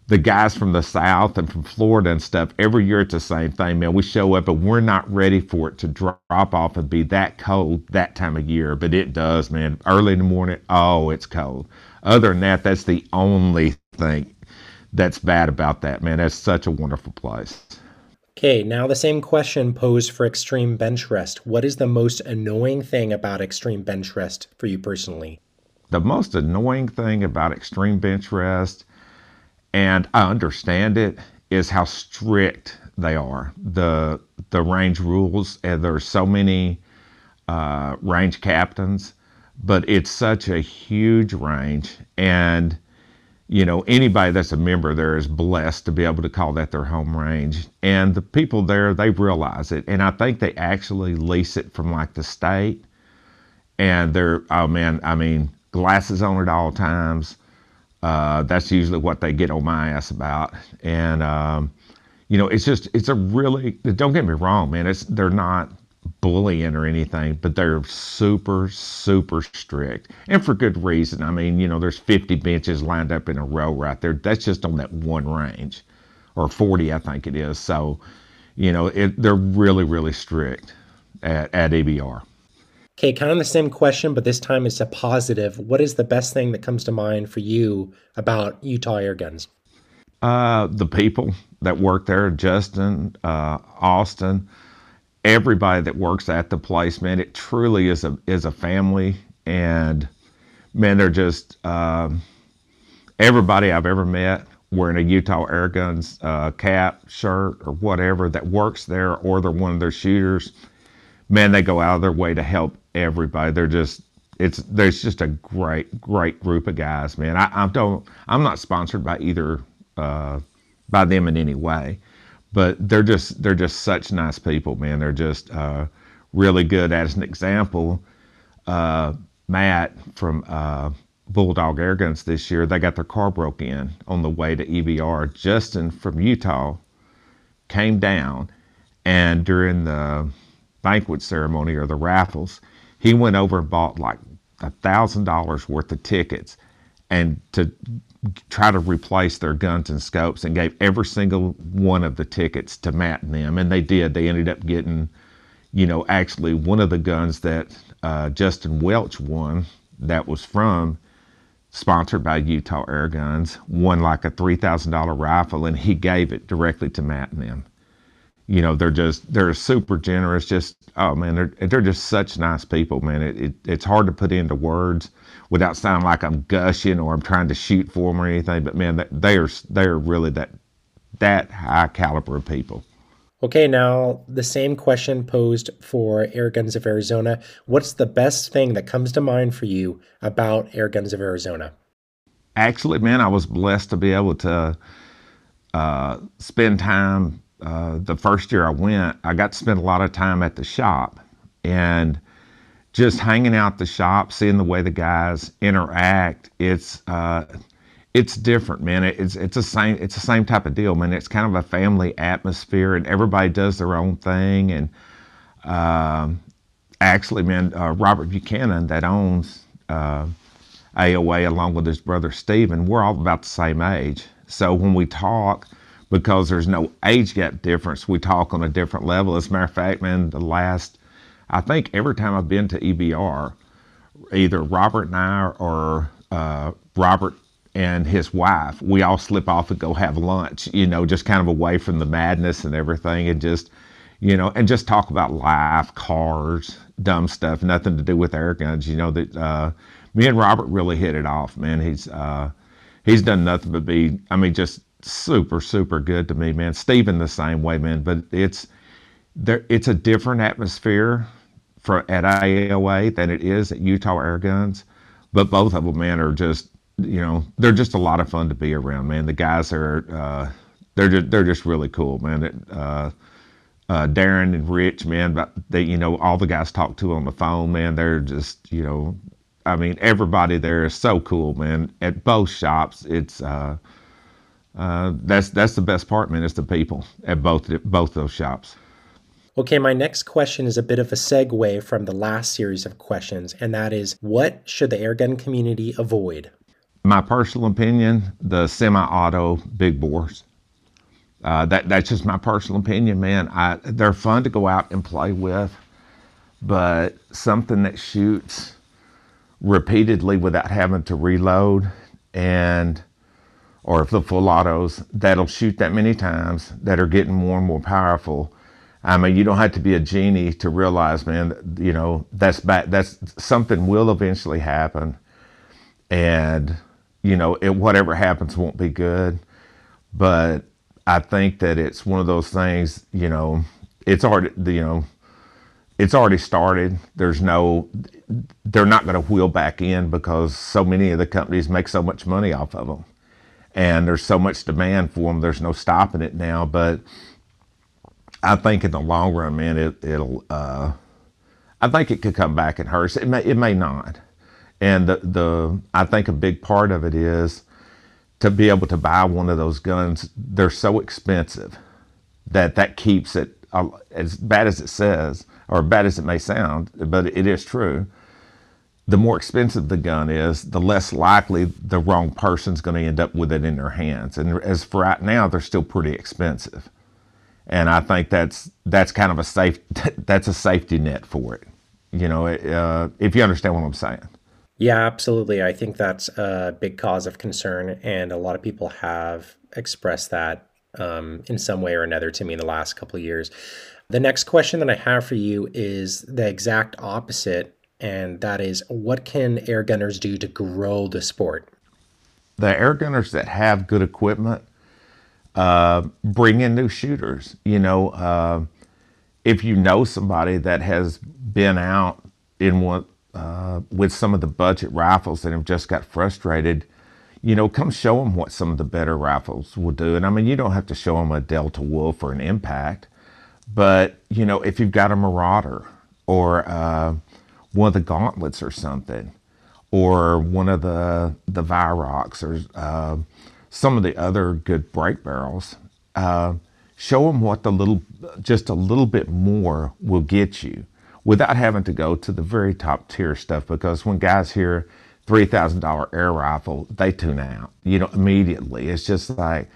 the guys from the South and from Florida and stuff, every year it's the same thing, man. We show up and we're not ready for it to drop off and be that cold that time of year, but it does, man. Early in the morning, oh, it's cold. Other than that, that's the only thing that's bad about that, man. That's such a wonderful place. Okay, now the same question posed for extreme bench rest. What is the most annoying thing about extreme bench rest for you personally? The most annoying thing about extreme bench rest, and I understand it, is how strict they are. The the range rules, and there's so many uh, range captains, but it's such a huge range, and you know, anybody that's a member there is blessed to be able to call that their home range. And the people there, they realize it. And I think they actually lease it from like the state. And they're, oh man, I mean, glasses on at all times. Uh, that's usually what they get on my ass about. And, um, you know, it's just, it's a really, don't get me wrong, man. It's, they're not, bullying or anything, but they're super, super strict. And for good reason. I mean, you know, there's 50 benches lined up in a row right there. That's just on that one range, or 40, I think it is. So, you know, it, they're really, really strict at, at EBR. Okay, kind of the same question, but this time it's a positive. What is the best thing that comes to mind for you about Utah Air Guns? Uh, the people that work there, Justin, uh, Austin, everybody that works at the place, man, it truly is a is a family, and man, they're just um, everybody I've ever met wearing a Utah Air Guns uh, cap, shirt, or whatever that works there, or they're one of their shooters. Man, they go out of their way to help everybody. They're just it's there's just a great great group of guys, man. I, I don't I'm not sponsored by either uh, by them in any way, but they're just they're just such nice people, man. They're just uh, really good. As an example, uh, Matt from uh, Bulldog Air Guns this year, they got their car broke in on the way to EBR. Justin from Utah came down, and during the banquet ceremony or the raffles, he went over and bought like a thousand dollars worth of tickets and to try to replace their guns and scopes and gave every single one of the tickets to Matt and them. And they did. They ended up getting, you know, actually one of the guns that uh, Justin Welch won that was from sponsored by Utah Air Guns won like a $3,000 rifle and he gave it directly to Matt and them. You know, they're just, they're super generous. Just, oh man, they're, they're just such nice people, man. It, it, it's hard to put into words without sounding like I'm gushing or I'm trying to shoot for them or anything. But man, they are they are really that that high caliber of people. Okay, now the same question posed for Air Guns of Arizona. What's the best thing that comes to mind for you about Air Guns of Arizona? Actually, man, I was blessed to be able to uh, spend time. Uh, the first year I went, I got to spend a lot of time at the shop, and just hanging out the shop, seeing the way the guys interact, it's uh, it's different, man. It's it's the same it's the same type of deal, man. It's kind of a family atmosphere, and everybody does their own thing. And um, actually, man, uh, Robert Buchanan that owns uh, AOA along with his brother Steven, we're all about the same age. So when we talk, because there's no age gap difference, we talk on a different level. As a matter of fact, man, the last I think every time I've been to EBR, either Robert and I or uh, Robert and his wife, we all slip off and go have lunch, you know, just kind of away from the madness and everything and just, you know, and just talk about life, cars, dumb stuff, nothing to do with air guns. You know that uh, me and Robert really hit it off, man. He's uh, he's done nothing but be, I mean, just super super good to me, man. Steven the same way, man. But it's there, it's a different atmosphere for at IAOA than it is at Utah Air Guns. But both of them, man, are just you know they're just a lot of fun to be around, man. The guys are uh, they're just, they're just really cool, man. Uh, uh, Darren and Rich, man, but they, you know, all the guys talk to on the phone, man, they're just, you know, I mean, everybody there is so cool, man. At both shops, it's uh, uh, that's that's the best part, man. It's the people at both both those shops. Okay, my next question is a bit of a segue from the last series of questions, and that is, what should the airgun community avoid? My personal opinion: the semi-auto big bores. Uh, that that's just my personal opinion, man. I, they're fun to go out and play with, but something that shoots repeatedly without having to reload, and or if the full autos that'll shoot that many times that are getting more and more powerful. I mean, you don't have to be a genie to realize, man. You know that's bad. That's something will eventually happen, and you know it, whatever happens won't be good, but I think that it's one of those things, you know, it's already, you know, it's already started. There's no, they're not going to wheel back in because so many of the companies make so much money off of them. And there's so much demand for them. There's no stopping it now. But I think in the long run, man, it, it'll, uh, I think it could come back and hurt. It may, it may not. And the, the, I think a big part of it is, to be able to buy one of those guns, they're so expensive that that keeps it uh, as bad as it says, or bad as it may sound, but it is true. The more expensive the gun is, the less likely the wrong person's going to end up with it in their hands. And as for right now, they're still pretty expensive. And I think that's that's kind of a safe that's a safety net for it. You know, uh, if you understand what I'm saying. Yeah, absolutely. I think that's a big cause of concern, and a lot of people have expressed that um, in some way or another to me in the last couple of years. The next question that I have for you is the exact opposite, and that is what can air gunners do to grow the sport? The air gunners that have good equipment uh, bring in new shooters. You know, uh, if you know somebody that has been out in one uh, with some of the budget rifles that have just got frustrated, you know, come show them what some of the better rifles will do. And I mean, you don't have to show them a Delta Wolf or an Impact, but you know, if you've got a Marauder or uh, one of the Gauntlets or something, or one of the the Viroks or uh, some of the other good break barrels, uh, show them what the little, just a little bit more will get you without having to go to the very top tier stuff because when guys hear $3,000 air rifle, they tune out, you know, immediately. It's just like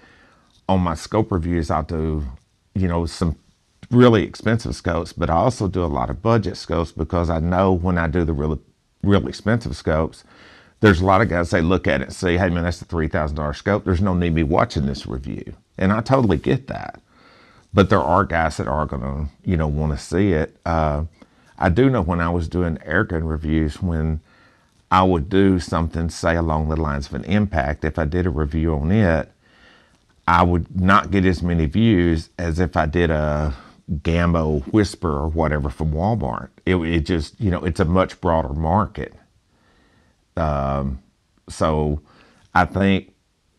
on my scope reviews, I'll do, you know, some really expensive scopes, but I also do a lot of budget scopes because I know when I do the really, really expensive scopes, there's a lot of guys they look at it and say, hey man, that's a $3,000 scope. There's no need me watching this review. And I totally get that. But there are guys that are going to, you know, want to see it. Uh, I do know when I was doing airgun reviews, when I would do something, say along the lines of an impact, if I did a review on it, I would not get as many views as if I did a Gamo Whisper or whatever from Walmart. It, it just, you know, it's a much broader market. Um, so I think,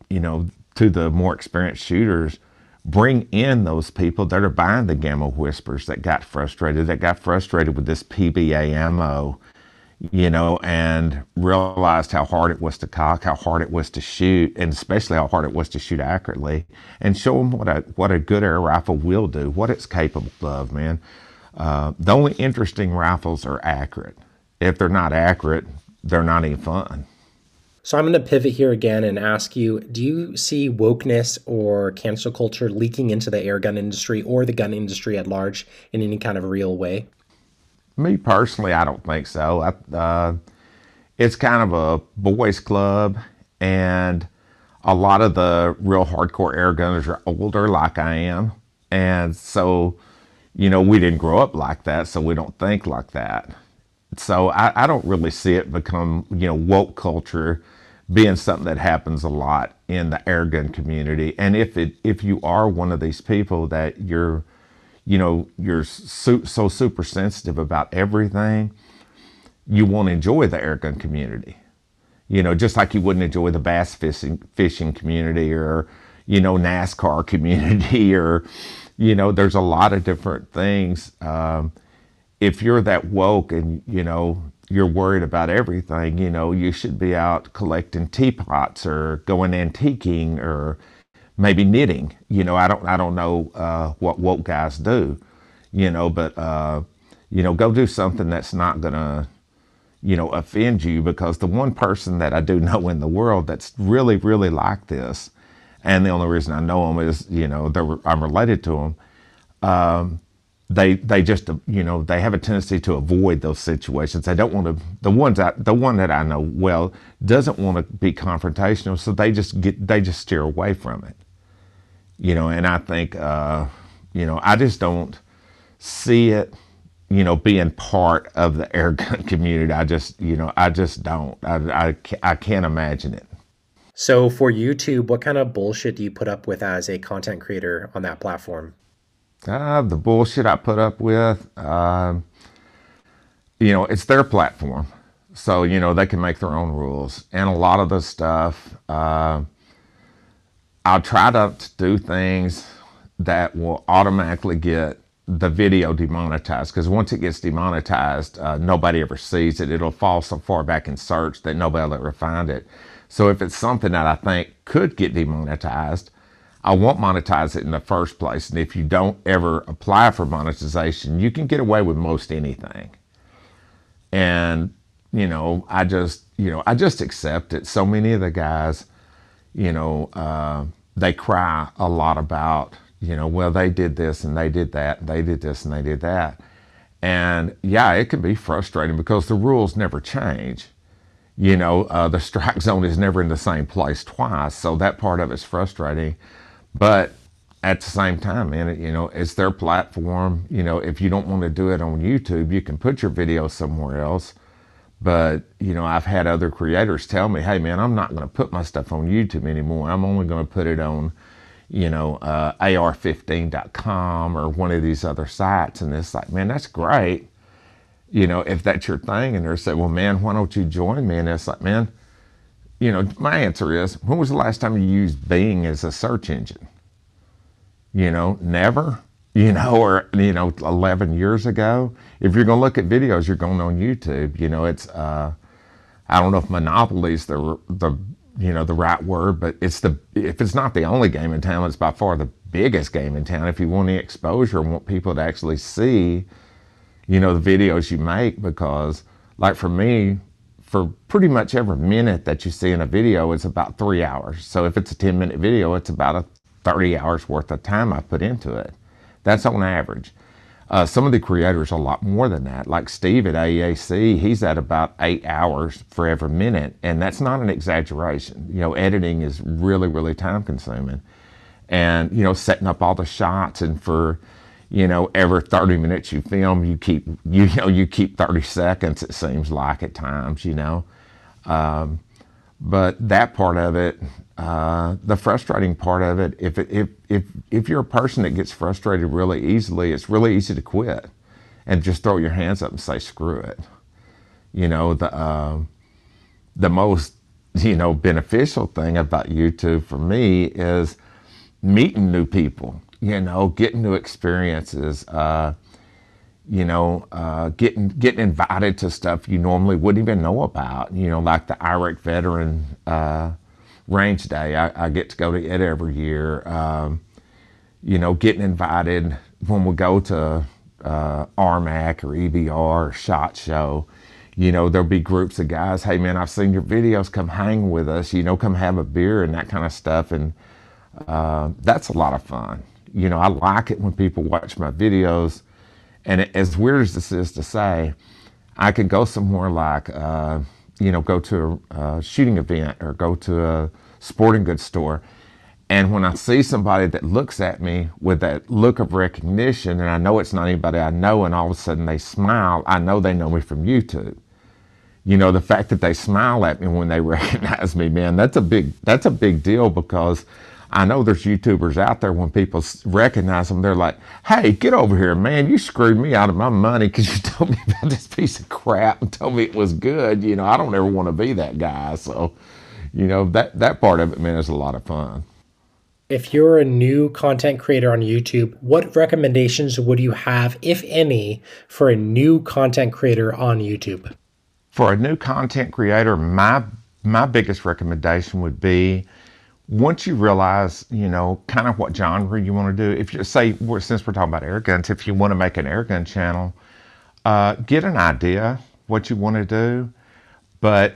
you know, to the more experienced shooters, bring in those people that are buying the Gamo Whispers that got frustrated, that got frustrated with this PBA ammo, you know, and realized how hard it was to cock, how hard it was to shoot, and especially how hard it was to shoot accurately, and show them what a what a good air rifle will do, what it's capable of, man. Uh, the only interesting rifles are accurate. If they're not accurate, they're not any fun. So I'm going to pivot here again and ask you do you see wokeness or cancel culture leaking into the air gun industry or the gun industry at large in any kind of real way? Me personally, I don't think so. I, uh, it's kind of a boys' club, and a lot of the real hardcore air gunners are older, like I am. And so, you know, we didn't grow up like that, so we don't think like that. So I, I don't really see it become, you know, woke culture being something that happens a lot in the airgun community. And if it if you are one of these people that you're, you know, you're so, so super sensitive about everything, you won't enjoy the airgun community. You know, just like you wouldn't enjoy the bass fishing fishing community or, you know, NASCAR community or you know, there's a lot of different things. Um, if you're that woke and, you know, you're worried about everything, you know, you should be out collecting teapots or going antiquing or maybe knitting. You know, I don't, I don't know uh, what woke guys do, you know, but, uh, you know, go do something that's not to, you know, offend you because the one person that I do know in the world that's really, really like this and the only reason I know them is you know I'm related to them. Um, they they just you know they have a tendency to avoid those situations. They don't want to. The ones I, the one that I know well doesn't want to be confrontational, so they just get they just steer away from it. You know, and I think uh, you know I just don't see it. You know, being part of the air gun community, I just you know I just don't. I I, I can't imagine it. So for YouTube, what kind of bullshit do you put up with as a content creator on that platform? Uh, the bullshit I put up with, uh, you know, it's their platform. So, you know, they can make their own rules. And a lot of the stuff, uh, I'll try to do things that will automatically get the video demonetized because once it gets demonetized, uh, nobody ever sees it. It'll fall so far back in search that nobody will ever find it. So if it's something that I think could get demonetized, I won't monetize it in the first place. And if you don't ever apply for monetization, you can get away with most anything. And, you know, I just, you know, I just accept it. So many of the guys, you know, uh, they cry a lot about, you know, well, they did this and they did that, and they did this and they did that. And yeah, it can be frustrating because the rules never change you know, uh, the strike zone is never in the same place twice. So that part of it's frustrating. But at the same time, man, you know, it's their platform. You know, if you don't want to do it on YouTube, you can put your video somewhere else. But, you know, I've had other creators tell me, hey, man, I'm not going to put my stuff on YouTube anymore. I'm only going to put it on, you know, uh, ar15.com or one of these other sites. And it's like, man, that's great you know, if that's your thing, and they're saying, well, man, why don't you join me? And it's like, man, you know, my answer is, when was the last time you used Bing as a search engine? You know, never, you know, or, you know, 11 years ago. If you're going to look at videos, you're going on YouTube. You know, it's, uh, I don't know if monopoly is the, the, you know, the right word, but it's the, if it's not the only game in town, it's by far the biggest game in town. If you want the exposure and want people to actually see, you know, the videos you make because, like for me, for pretty much every minute that you see in a video, it's about three hours. So if it's a 10 minute video, it's about a 30 hours worth of time I put into it. That's on average. Uh, some of the creators a lot more than that. Like Steve at AEAC, he's at about eight hours for every minute, and that's not an exaggeration. You know, editing is really, really time consuming, and you know, setting up all the shots and for you know, every 30 minutes you film, you keep, you, know, you keep 30 seconds, it seems like at times, you know. Um, but that part of it, uh, the frustrating part of it, if, it, if, if, if you're a person that gets frustrated really easily, it's really easy to quit and just throw your hands up and say, screw it. You know, the, uh, the most, you know, beneficial thing about YouTube for me is meeting new people you know, getting new experiences, uh, you know, uh, getting getting invited to stuff you normally wouldn't even know about. You know, like the Iraq Veteran uh, Range Day. I, I, get to go to it every year. Um, you know, getting invited when we go to uh, RMAC or EBR or SHOT Show. You know, there'll be groups of guys. Hey, man, I've seen your videos. Come hang with us. You know, come have a beer and that kind of stuff. And uh, that's a lot of fun you know, I like it when people watch my videos. And it, as weird as this is to say, I could go somewhere like, uh, you know, go to a, a, shooting event or go to a sporting goods store. And when I see somebody that looks at me with that look of recognition, and I know it's not anybody I know, and all of a sudden they smile, I know they know me from YouTube. You know, the fact that they smile at me when they recognize me, man, that's a big that's a big deal because I know there's YouTubers out there when people recognize them, they're like, "Hey, get over here, man! You screwed me out of my money because you told me about this piece of crap and told me it was good." You know, I don't ever want to be that guy. So, you know, that that part of it, man, is a lot of fun. If you're a new content creator on YouTube, what recommendations would you have, if any, for a new content creator on YouTube? For a new content creator, my my biggest recommendation would be once you realize, you know, kind of what genre you want to do, if you say, since we're talking about air guns, if you want to make an air gun channel, uh, get an idea what you want to do, but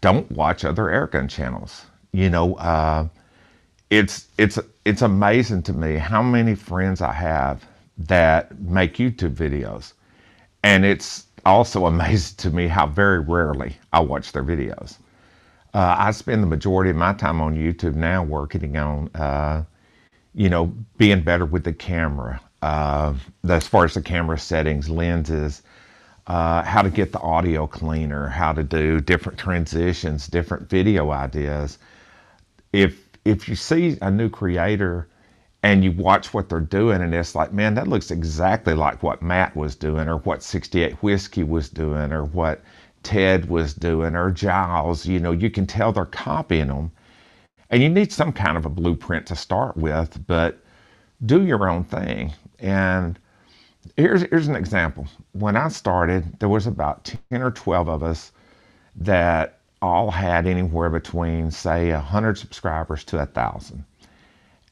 don't watch other air gun channels. You know, uh, it's it's it's amazing to me how many friends I have that make YouTube videos, and it's also amazing to me how very rarely I watch their videos. Uh, I spend the majority of my time on YouTube now working on, uh, you know, being better with the camera, uh, as far as the camera settings, lenses, uh, how to get the audio cleaner, how to do different transitions, different video ideas. If if you see a new creator and you watch what they're doing and it's like, man, that looks exactly like what Matt was doing or what 68 Whiskey was doing or what Ted was doing or Giles, you know, you can tell they're copying them. And you need some kind of a blueprint to start with, but do your own thing. And here's here's an example. When I started, there was about 10 or 12 of us that all had anywhere between, say, 100 subscribers to 1,000.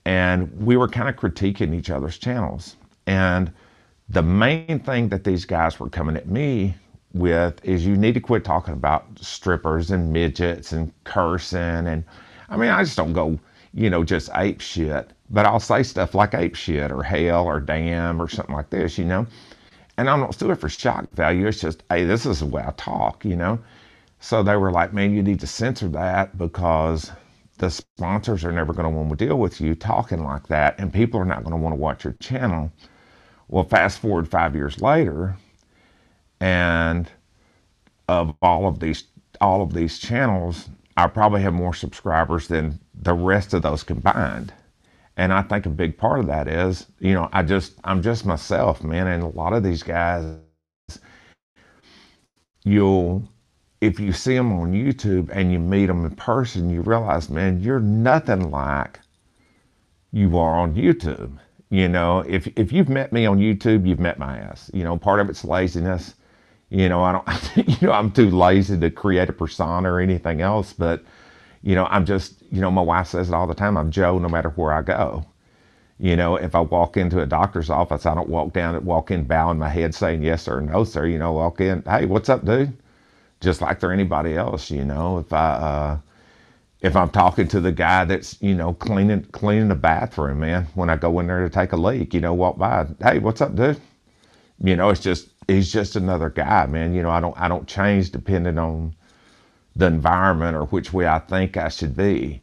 And we were kind of critiquing each other's channels. And the main thing that these guys were coming at me with is you need to quit talking about strippers and midgets and cursing. And I mean, I just don't go, you know, just ape shit, but I'll say stuff like ape shit or hell or damn or something like this, you know. And I'm not doing it for shock value. It's just, hey, this is the way I talk, you know. So they were like, man, you need to censor that because the sponsors are never going to want to deal with you talking like that, and people are not going to want to watch your channel. Well, fast forward five years later, and of all of these all of these channels, I probably have more subscribers than the rest of those combined. And I think a big part of that is, you know, I just I'm just myself, man, and a lot of these guys you'll if you see them on YouTube and you meet them in person, you realize, man, you're nothing like you are on YouTube. You know, if if you've met me on YouTube, you've met my ass. You know, part of it's laziness. You know, I don't. You know, I'm too lazy to create a persona or anything else. But you know, I'm just. You know, my wife says it all the time. I'm Joe, no matter where I go. You know, if I walk into a doctor's office, I don't walk down, walk in, bowing my head, saying yes sir, no sir. You know, walk in, hey, what's up, dude? just like they're anybody else. You know, if I uh, if I'm talking to the guy that's you know cleaning cleaning the bathroom, man, when I go in there to take a leak, you know, walk by, hey, what's up, dude? You know, it's just he's just another guy, man. You know, I don't I don't change depending on the environment or which way I think I should be,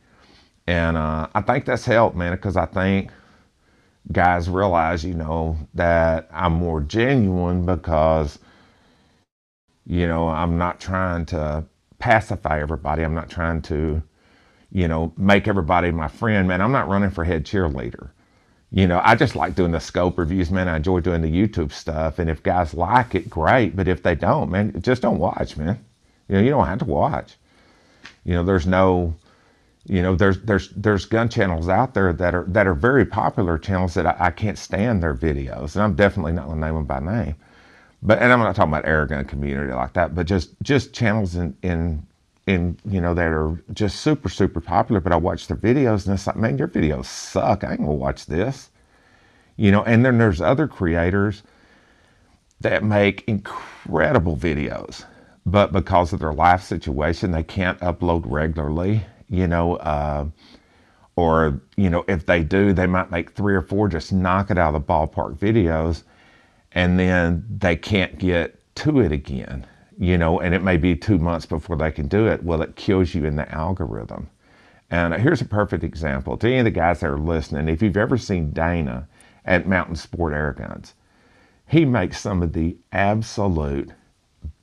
and uh, I think that's helped, man, because I think guys realize, you know, that I'm more genuine because you know, I'm not trying to pacify everybody. I'm not trying to, you know, make everybody my friend. Man, I'm not running for head cheerleader. You know, I just like doing the scope reviews, man. I enjoy doing the YouTube stuff. And if guys like it, great. But if they don't, man, just don't watch, man. You know, you don't have to watch. You know, there's no, you know, there's there's there's gun channels out there that are that are very popular channels that I, I can't stand their videos, and I'm definitely not gonna name them by name but and I'm not talking about airgun community like that, but just just channels in in in you know that are just super super popular. But I watch their videos and it's like, man, your videos suck. I ain't gonna watch this. You know, and then there's other creators that make incredible videos, but because of their life situation, they can't upload regularly. You know. Uh, or you know if they do they might make three or four just knock it out of the ballpark videos and then they can't get to it again, you know, and it may be two months before they can do it. Well, it kills you in the algorithm. And here's a perfect example to any of the guys that are listening. If you've ever seen Dana at Mountain Sport Air Guns, he makes some of the absolute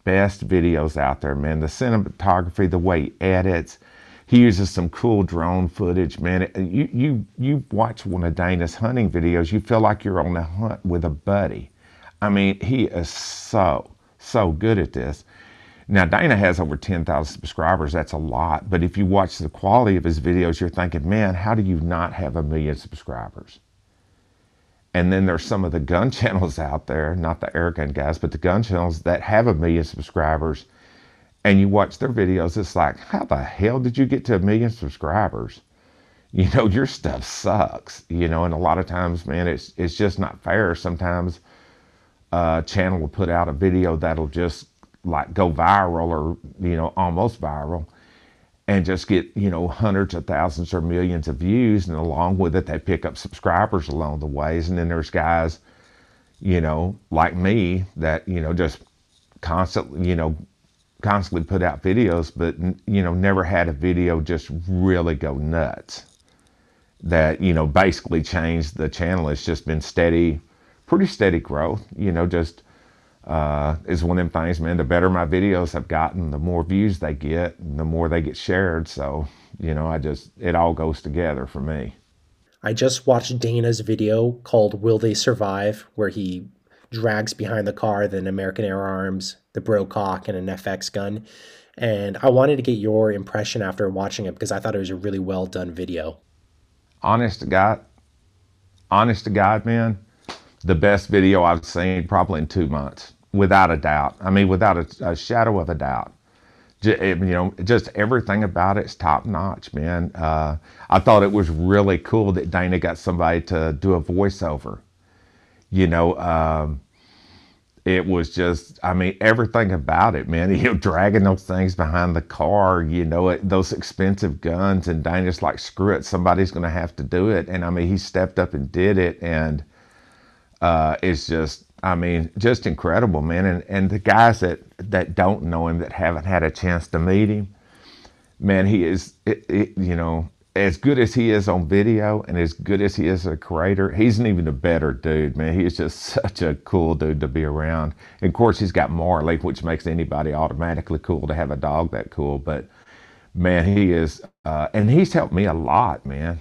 best videos out there, man. The cinematography, the way he edits, he uses some cool drone footage, man. You you you watch one of Dana's hunting videos, you feel like you're on a hunt with a buddy. I mean, he is so so good at this. Now, Dana has over 10,000 subscribers. That's a lot. But if you watch the quality of his videos, you're thinking, man, how do you not have a million subscribers? And then there's some of the gun channels out there, not the air gun guys, but the gun channels that have a million subscribers. And you watch their videos, it's like, how the hell did you get to a million subscribers? You know, your stuff sucks. You know, and a lot of times, man, it's it's just not fair. Sometimes a channel will put out a video that'll just like go viral or you know almost viral and just get you know hundreds of thousands or millions of views. And along with it they pick up subscribers along the ways. And then there's guys you know like me that you know just constantly you know constantly put out videos but you know never had a video just really go nuts. That you know basically changed the channel. It's just been steady pretty steady growth you know just uh, is one of them things, man. The better my videos have gotten, the more views they get, the more they get shared. So, you know, I just, it all goes together for me. I just watched Dana's video called Will They Survive, where he drags behind the car the American Air Arms, the Brocock, and an FX gun. And I wanted to get your impression after watching it because I thought it was a really well done video. Honest to God, honest to God, man, the best video I've seen probably in two months without a doubt. I mean, without a, a shadow of a doubt. Just, you know, just everything about it's top notch, man. Uh, I thought it was really cool that Dana got somebody to do a voiceover. You know, um, it was just, I mean, everything about it, man. You know, dragging those things behind the car, you know, it, those expensive guns, and Dana's like, screw it, somebody's going to have to do it. And I mean, he stepped up and did it, and uh, it's just I mean, just incredible, man. And and the guys that that don't know him, that haven't had a chance to meet him, man, he is, it, it, you know, as good as he is on video and as good as he is a creator, he's an even a better dude, man. He is just such a cool dude to be around. And of course, he's got Marley, which makes anybody automatically cool to have a dog that cool. But man, he is, uh, and he's helped me a lot, man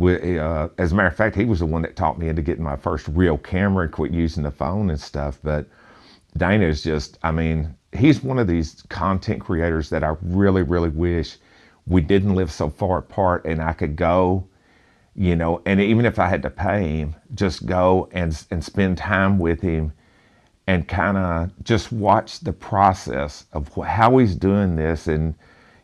uh, as a matter of fact, he was the one that taught me into getting my first real camera and quit using the phone and stuff. But Dana is just, I mean, he's one of these content creators that I really, really wish we didn't live so far apart and I could go, you know, and even if I had to pay him, just go and, and spend time with him and kind of just watch the process of how he's doing this and,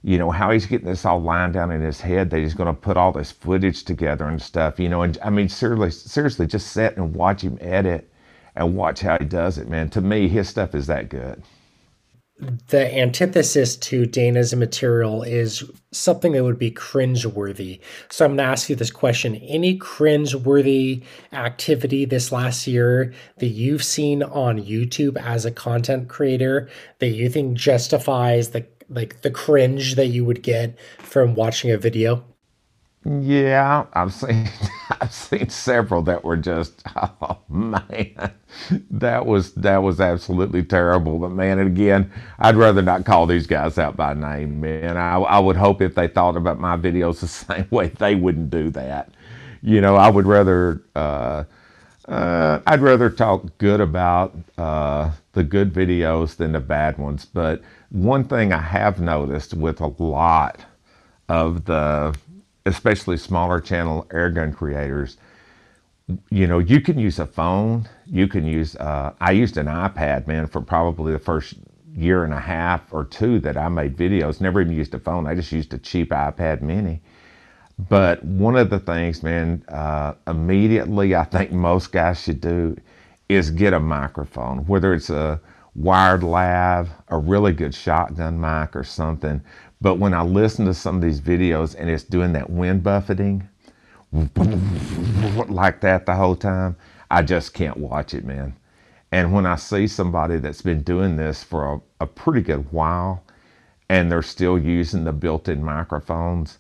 you know, how he's getting this all lined down in his head that he's going to put all this footage together and stuff, you know. And I mean, seriously, seriously, just sit and watch him edit and watch how he does it, man. To me, his stuff is that good. The antithesis to Dana's material is something that would be cringeworthy. So I'm going to ask you this question. Any cringeworthy activity this last year that you've seen on YouTube as a content creator that you think justifies the like the cringe that you would get from watching a video? Yeah, I've seen I've seen several that were just oh man, that was that was absolutely terrible. But man, and again, I'd rather not call these guys out by name, man. I I would hope if they thought about my videos the same way, they wouldn't do that. You know, I would rather uh, uh, I'd rather talk good about uh, the good videos than the bad ones. But one thing I have noticed with a lot of the, especially smaller channel airgun creators, you know, you can use a phone. You can use, uh, I used an iPad, man, for probably the first year and a half or two that I made videos. Never even used a phone. I just used a cheap iPad mini. But one of the things, man, uh, immediately I think most guys should do is get a microphone, whether it's a wired lav, a really good shotgun mic or something. But when I listen to some of these videos and it's doing that wind buffeting like that the whole time, I just can't watch it, man. And when I see somebody that's been doing this for a, a pretty good while, and they're still using the built-in microphones.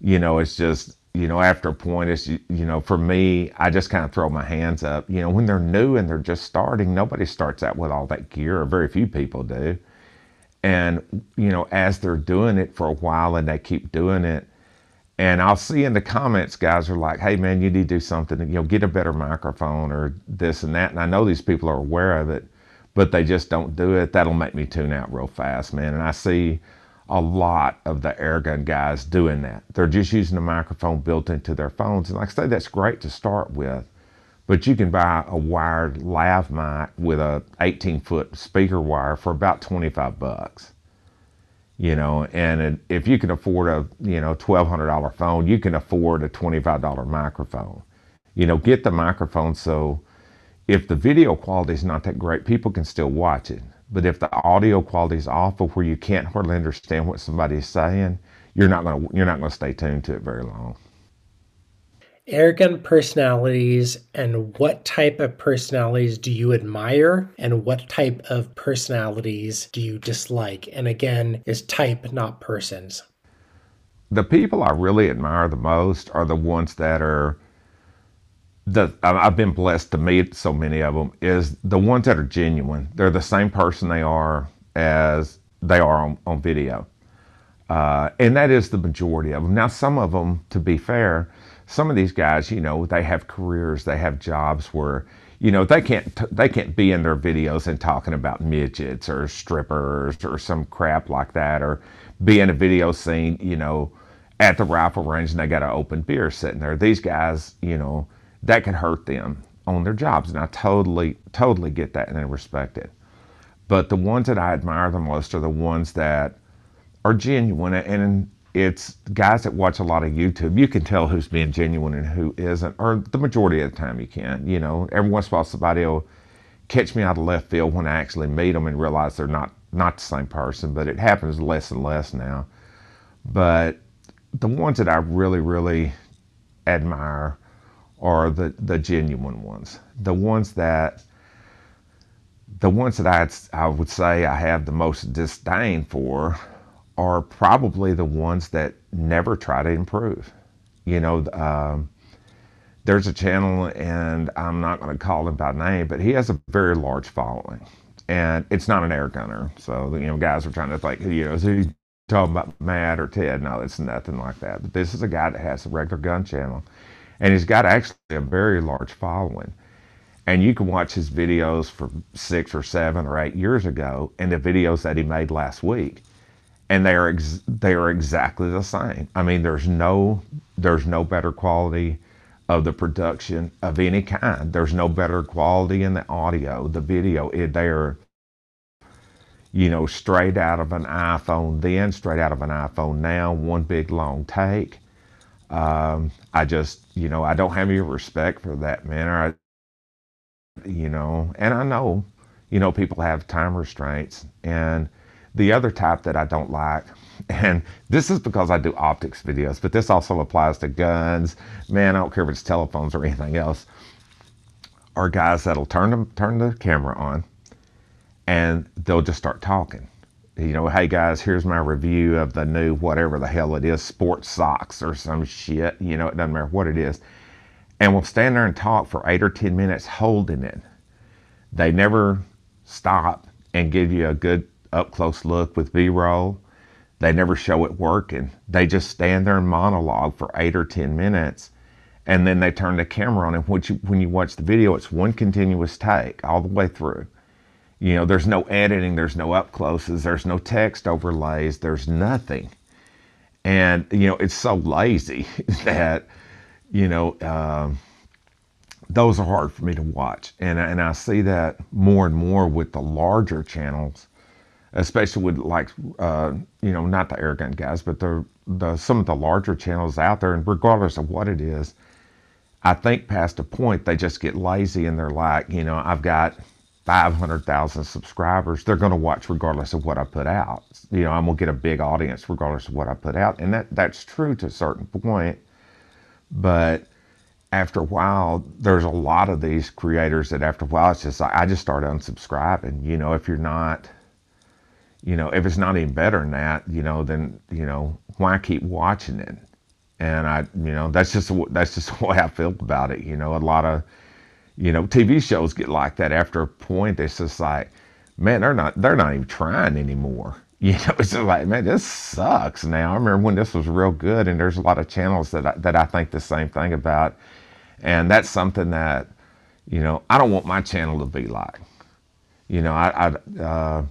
You know, it's just you know after a point, it's you know for me, I just kind of throw my hands up. You know, when they're new and they're just starting, nobody starts out with all that gear, or very few people do. And you know, as they're doing it for a while and they keep doing it, and I'll see in the comments, guys are like, "Hey, man, you need to do something. You know, get a better microphone or this and that." And I know these people are aware of it, but they just don't do it. That'll make me tune out real fast, man. And I see a lot of the airgun guys doing that. They're just using a microphone built into their phones, and like I say, that's great to start with. But you can buy a wired lav mic with a 18 foot speaker wire for about 25 bucks you know and if you can afford a you know $1200 phone you can afford a $25 microphone you know get the microphone so if the video quality is not that great people can still watch it but if the audio quality is awful where you can't hardly understand what somebody's saying you're not going to you're not going to stay tuned to it very long Arrogant personalities and what type of personalities do you admire and what type of personalities do you dislike? And again, is type not persons. The people I really admire the most are the ones that are the I've been blessed to meet so many of them is the ones that are genuine. They're the same person they are as they are on, on video. Uh, and that is the majority of them. Now, some of them, to be fair, some of these guys, you know, they have careers, they have jobs where, you know, they can't they can't be in their videos and talking about midgets or strippers or some crap like that, or be in a video scene, you know, at the rifle range and they got an open beer sitting there. These guys, you know, that can hurt them on their jobs, and I totally totally get that and I respect it. But the ones that I admire the most are the ones that are genuine and it's guys that watch a lot of YouTube. You can tell who's being genuine and who isn't, or the majority of the time you can. You know, every once in a while somebody will catch me out of left field when I actually meet them and realize they're not not the same person. But it happens less and less now. But the ones that I really, really admire are the the genuine ones, the ones that the ones that I I would say I have the most disdain for are probably the ones that never try to improve. You know, um, there's a channel, and I'm not going to call him by name, but he has a very large following. And it's not an air gunner. So, you know, guys are trying to think, you know, is he talking about Matt or Ted? No, it's nothing like that. But this is a guy that has a regular gun channel. And he's got actually a very large following. And you can watch his videos from six or seven or eight years ago and the videos that he made last week and they are ex- they are exactly the same. I mean, there's no there's no better quality of the production of any kind. There's no better quality in the audio, the video. It, they are you know straight out of an iPhone then, straight out of an iPhone now, one big long take. Um, I just you know I don't have any respect for that man. Or I, you know, and I know you know people have time restraints and the other type that I don't like, and this is because I do optics videos, but this also applies to guns. Man, I don't care if it's telephones or anything else. Are guys that'll turn them turn the camera on, and they'll just start talking. You know, hey guys, here's my review of the new whatever the hell it is, sports socks or some shit. You know, it doesn't matter what it is. And we'll stand there and talk for eight or ten minutes holding it. They never stop and give you a good up close look with B roll. They never show it working. They just stand there and monologue for eight or 10 minutes. And then they turn the camera on. And when you, when you watch the video, it's one continuous take all the way through. You know, there's no editing, there's no up closes, there's no text overlays, there's nothing. And, you know, it's so lazy that, you know, um, those are hard for me to watch. And, and I see that more and more with the larger channels especially with like uh, you know not the airgun guys, but the the some of the larger channels out there, and regardless of what it is, I think past a point they just get lazy and they're like, you know, I've got 500,000 subscribers. They're going to watch regardless of what I put out. You know, I'm going to get a big audience regardless of what I put out, and that that's true to a certain point, but after a while, there's a lot of these creators that after a while, it's just like, I just start unsubscribing. You know, if you're not you know, if it's not even better than that, you know, then you know why keep watching it? And I, you know, that's just that's just the way I feel about it. You know, a lot of, you know, TV shows get like that after a point. It's just like, man, they're not they're not even trying anymore. You know, it's just like, man, this sucks now. I remember when this was real good, and there's a lot of channels that I, that I think the same thing about, and that's something that, you know, I don't want my channel to be like. You know, I I, uh,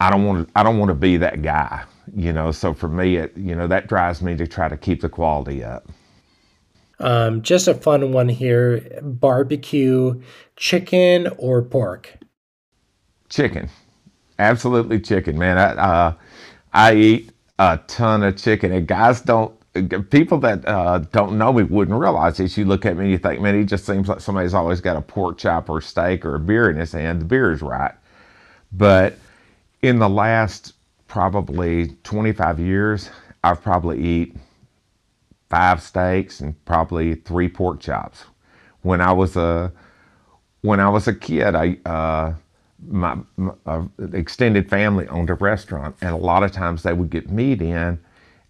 I don't want to I don't want to be that guy. You know, so for me, it you know that drives me to try to keep the quality up. Um, just a fun one here: barbecue, chicken or pork? Chicken absolutely chicken, man. I uh, I eat a ton of chicken, and guys don't. People that uh, don't know me wouldn't realize this. You look at me you think, man, he just seems like somebody's always got a pork chop or steak or a beer in his hand. The beer is right. But in the last probably 25 years, I've probably eat five steaks and probably three pork chops. When I was a when I was a kid, I uh, my, my uh, extended family owned a restaurant, and a lot of times they would get meat in,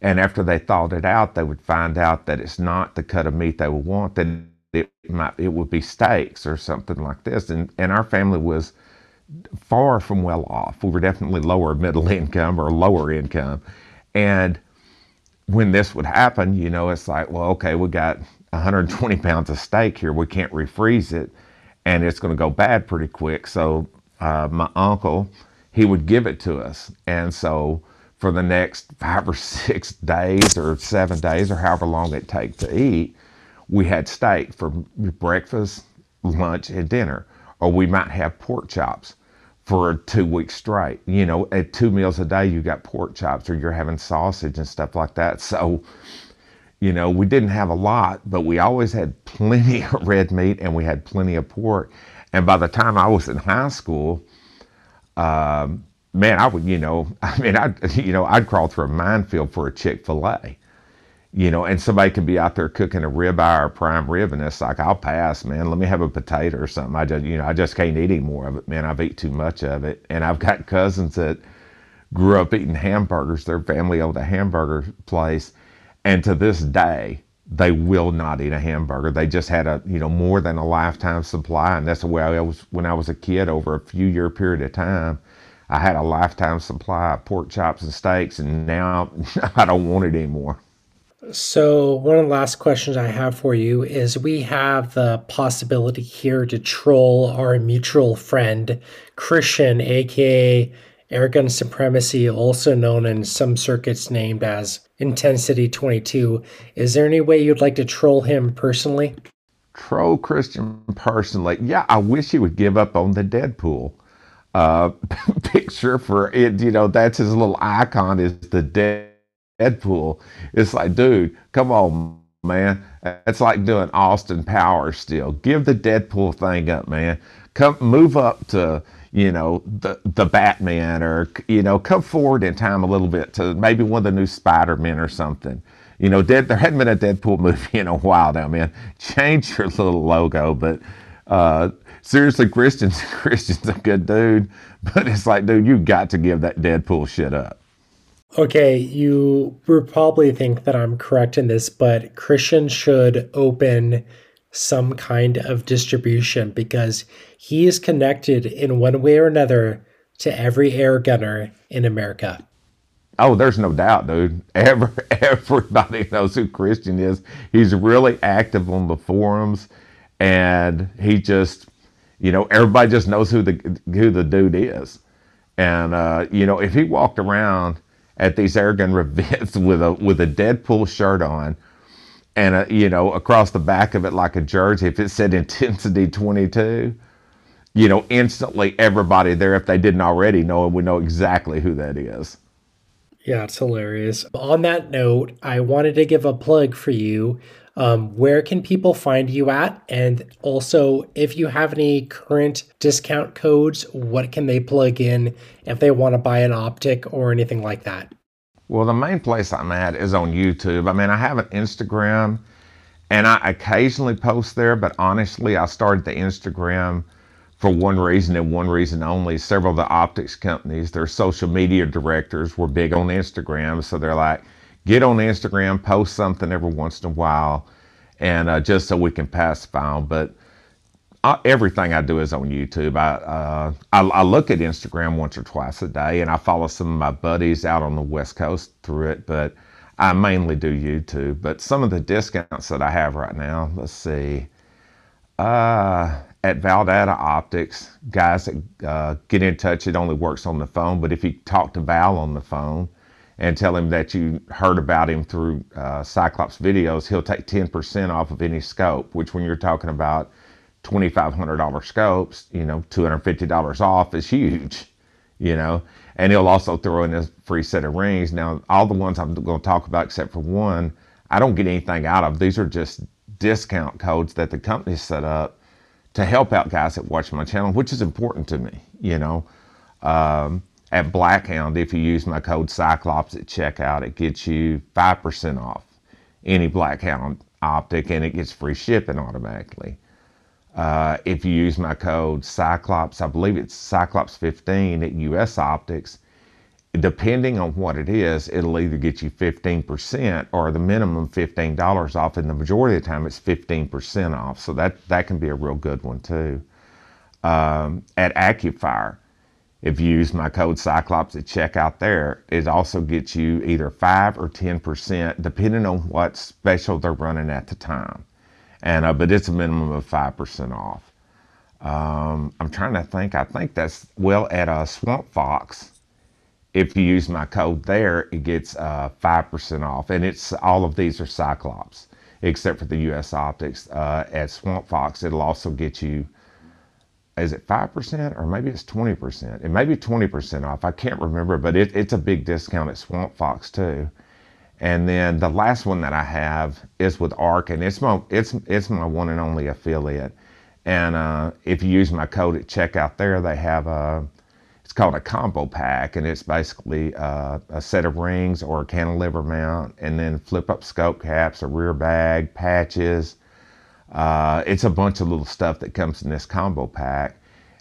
and after they thawed it out, they would find out that it's not the cut of meat they would want. That it might it would be steaks or something like this, and and our family was far from well off. We were definitely lower middle income or lower income, and when this would happen, you know, it's like, well, okay, we got 120 pounds of steak here. We can't refreeze it, and it's going to go bad pretty quick. So uh, my uncle, he would give it to us. And so for the next five or six days or seven days or however long it take to eat, we had steak for breakfast, lunch, and dinner. Or we might have pork chops for two weeks straight. You know, at two meals a day, you got pork chops or you're having sausage and stuff like that. So, you know, we didn't have a lot, but we always had plenty of red meat and we had plenty of pork. And by the time I was in high school, um, man, I would, you know, I mean, I, you know, I'd crawl through a minefield for a Chick Fil A, you know, and somebody could be out there cooking a ribeye or prime rib, and it's like, I'll pass, man. Let me have a potato or something. I just, you know, I just can't eat any more of it, man. I've eaten too much of it, and I've got cousins that grew up eating hamburgers. Their family owned a hamburger place, and to this day, they will not eat a hamburger. They just had a you know more than a lifetime supply, and that's the way I was when I was a kid. Over a few year period of time, I had a lifetime supply of pork chops and steaks, and now I don't want it anymore. So, one of the last questions I have for you is we have the possibility here to troll our mutual friend, Christian, aka Airgun Supremacy, also known in some circuits named as Intensity 22. Is there any way you'd like to troll him personally? Troll Christian personally? Yeah, I wish he would give up on the Deadpool uh, picture for it. You know, that's his little icon is the Deadpool. It's like, dude, come on, man. It's like doing Austin Powers still. Give the Deadpool thing up, man. Come move up to you know, the the Batman or you know, come forward in time a little bit to maybe one of the new Spider Men or something. You know, dead, there hadn't been a Deadpool movie in a while now, man. Change your little logo, but uh, seriously, Christian's Christian's a good dude, but it's like, dude, you got to give that Deadpool shit up. Okay, you would probably think that I'm correct in this, but Christian should open some kind of distribution because he is connected in one way or another to every air gunner in America. Oh, there's no doubt, dude. Every, everybody knows who Christian is. He's really active on the forums, and he just, you know, everybody just knows who the who the dude is. And uh, you know, if he walked around at these airgun events with a with a Deadpool shirt on, and a, you know across the back of it like a jersey. If it said intensity 22 you know instantly everybody there if they didn't already know it would know exactly who that is. Yeah it's hilarious. On that note i wanted to give a plug for you um, where can people find you at and also if you have any current discount codes what can they plug in if they want to buy an optic or anything like that well, the main place I'm at is on YouTube. I mean, I have an Instagram and I occasionally post there, but honestly, I started the Instagram for one reason and one reason only. Several of the optics companies, their social media directors were big on Instagram. So they're like, get on Instagram, post something every once in a while, and uh, just so we can pass them. But uh, everything I do is on YouTube. I, uh, I, I look at Instagram once or twice a day, and I follow some of my buddies out on the West Coast through it. But I mainly do YouTube. But some of the discounts that I have right now, let's see. Uh, at Valdada Optics, guys uh, get in touch, it only works on the phone. But if you talk to Val on the phone and tell him that you heard about him through uh, Cyclops videos, he'll take 10% off of any scope, which when you're talking about $2,500 scopes, you know, $250 off is huge, you know. And he'll also throw in a free set of rings. Now, all the ones I'm going to talk about, except for one, I don't get anything out of. These are just discount codes that the company set up to help out guys that watch my channel, which is important to me. You know, um, at Blackhound, if you use my code Cyclops at checkout, it gets you 5% off any Blackhound optic and it gets free shipping automatically. Uh, if you use my code Cyclops, I believe it's Cyclops 15 at US Optics, depending on what it is, it'll either get you 15% or the minimum $15 off. And the majority of the time, it's 15% off. So that, that can be a real good one too. Um, at AccuFire, if you use my code Cyclops at checkout there, it also gets you either 5 or 10%, depending on what special they're running at the time. And uh, But it's a minimum of 5% off. Um, I'm trying to think, I think that's, well, at uh, Swamp Fox, if you use my code there, it gets uh, 5% off. And it's all of these are Cyclops, except for the US Optics. Uh, at Swamp Fox, it'll also get you, is it 5% or maybe it's 20%? It may be 20% off. I can't remember, but it, it's a big discount at Swamp Fox too. And then the last one that I have is with ARC, and it's my it's it's my one and only affiliate. And uh, if you use my code at checkout there, they have a it's called a combo pack, and it's basically uh, a set of rings or a cantilever mount, and then flip up scope caps, a rear bag, patches. Uh, it's a bunch of little stuff that comes in this combo pack,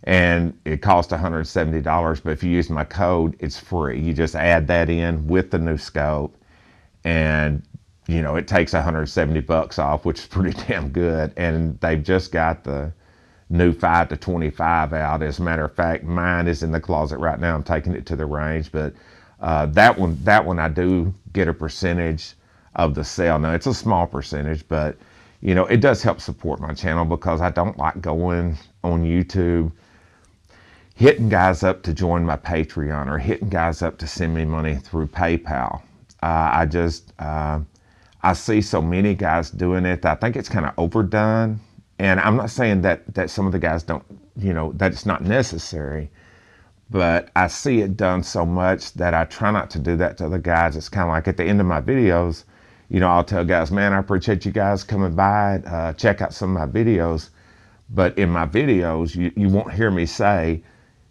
and it costs $170. But if you use my code, it's free. You just add that in with the new scope, and you know it takes 170 bucks off, which is pretty damn good. And they've just got the new 5 to 25 out. As a matter of fact, mine is in the closet right now. I'm taking it to the range, but uh, that one, that one I do get a percentage of the sale. Now it's a small percentage, but you know, it does help support my channel because I don't like going on YouTube hitting guys up to join my Patreon or hitting guys up to send me money through PayPal. Uh, I just, uh, I see so many guys doing it. I think it's kind of overdone. And I'm not saying that that some of the guys don't, you know, that it's not necessary, but I see it done so much that I try not to do that to other guys. It's kind of like at the end of my videos, you know, I'll tell guys, man, I appreciate you guys coming by, uh, check out some of my videos. But in my videos, you, you won't hear me say,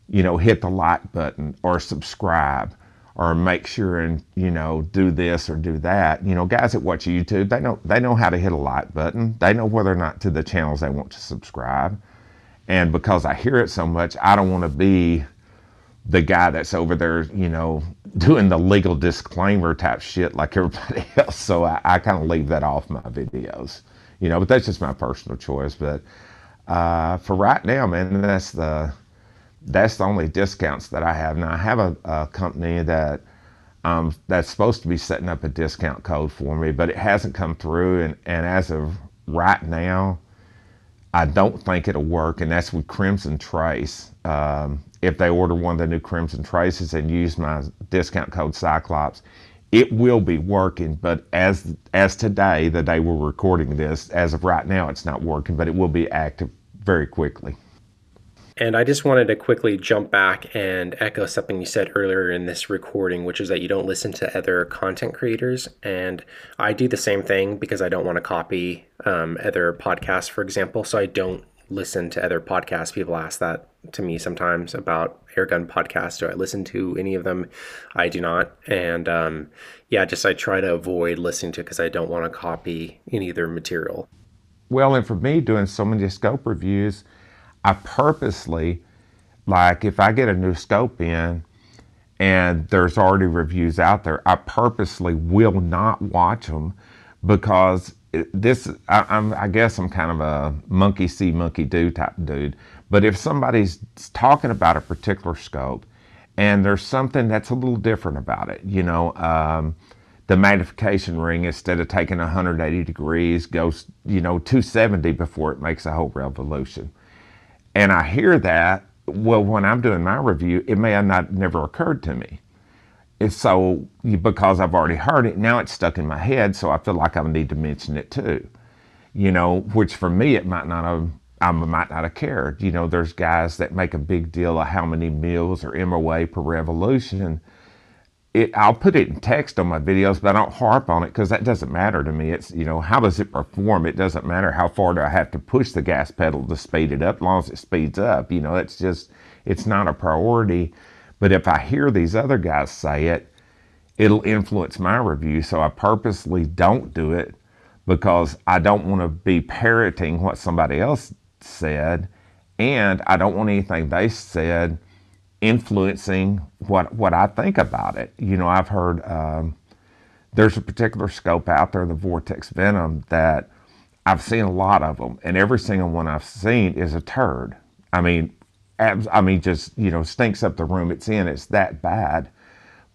you know, hit the like button or subscribe or make sure and you know do this or do that. You know guys that watch youtube they know they know how to hit a like button. They know whether or not to the channels they want to subscribe. And because i hear it so much i don't want to be the guy that's over there you know doing the legal disclaimer type shit like everybody else so i, I kind of leave that off my videos you know but that's just my personal choice but uh, for right now man that's the that's the only discounts that I have. Now I have a, a company that um, that's supposed to be setting up a discount code for me, but it hasn't come through. And, and as of right now, I don't think it'll work. And that's with Crimson Trace. Um, if they order one of the new Crimson Traces and use my discount code Cyclops, it will be working. But as as today, the day we're recording this, as of right now, it's not working. But it will be active very quickly. And I just wanted to quickly jump back and echo something you said earlier in this recording, which is that you don't listen to other content creators. And I do the same thing because I don't want to copy um, other podcasts, for example. So I don't listen to other podcasts. People ask that to me sometimes about airgun podcasts. Do I listen to any of them? I do not. And um, yeah, just I try to avoid listening to because I don't want to copy any of their material. Well, and for me, doing so many scope reviews, I purposely, like, if I get a new scope in and there's already reviews out there, I purposely will not watch them because this, I, I'm, I guess I'm kind of a monkey see, monkey do type dude. But if somebody's talking about a particular scope and there's something that's a little different about it, you know, um, the magnification ring instead of taking 180 degrees goes you know 270 before it makes a whole revolution and i hear that well when i'm doing my review it may have not never occurred to me it's so because i've already heard it now it's stuck in my head so i feel like i need to mention it too you know which for me it might not have I might not have cared. You know, there's guys that make a big deal of how many mils or MOA per revolution it, I'll put it in text on my videos, but I don't harp on it because that doesn't matter to me. It's, you know, how does it perform? It doesn't matter how far do I have to push the gas pedal to speed it up, as long as it speeds up. You know, it's just, it's not a priority. But if I hear these other guys say it, it'll influence my review. So I purposely don't do it because I don't want to be parroting what somebody else said. And I don't want anything they said influencing what what I think about it. You know, I've heard um, there's a particular scope out there, the Vortex Venom, that I've seen a lot of them, and every single one I've seen is a turd. I mean, I mean, just you know, stinks up the room it's in. It's that bad.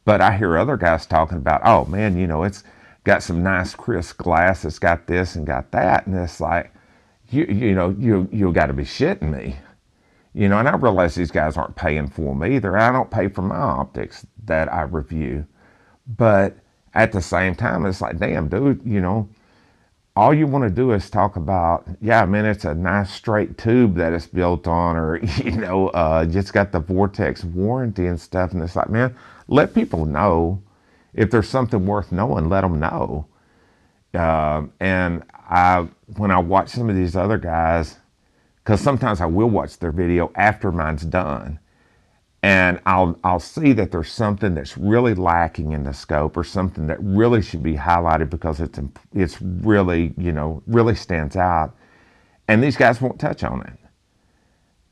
But I hear other guys talking about, oh man, you know, it's got some nice crisp glass. It's got this and got that, and it's like, you you know, you you got to be shitting me. You know, and I realize these guys aren't paying for me either. I don't pay for my optics that I review. But at the same time, it's like, damn, dude, you know, all you want to do is talk about, yeah, I mean, it's a nice straight tube that it's built on, or, you know, uh, just got the Vortex warranty and stuff. And it's like, man, let people know. If there's something worth knowing, let them know. Uh, and I, when I watch some of these other guys, because sometimes I will watch their video after mine's done, and I'll I'll see that there's something that's really lacking in the scope or something that really should be highlighted because it's it's really you know really stands out, and these guys won't touch on it,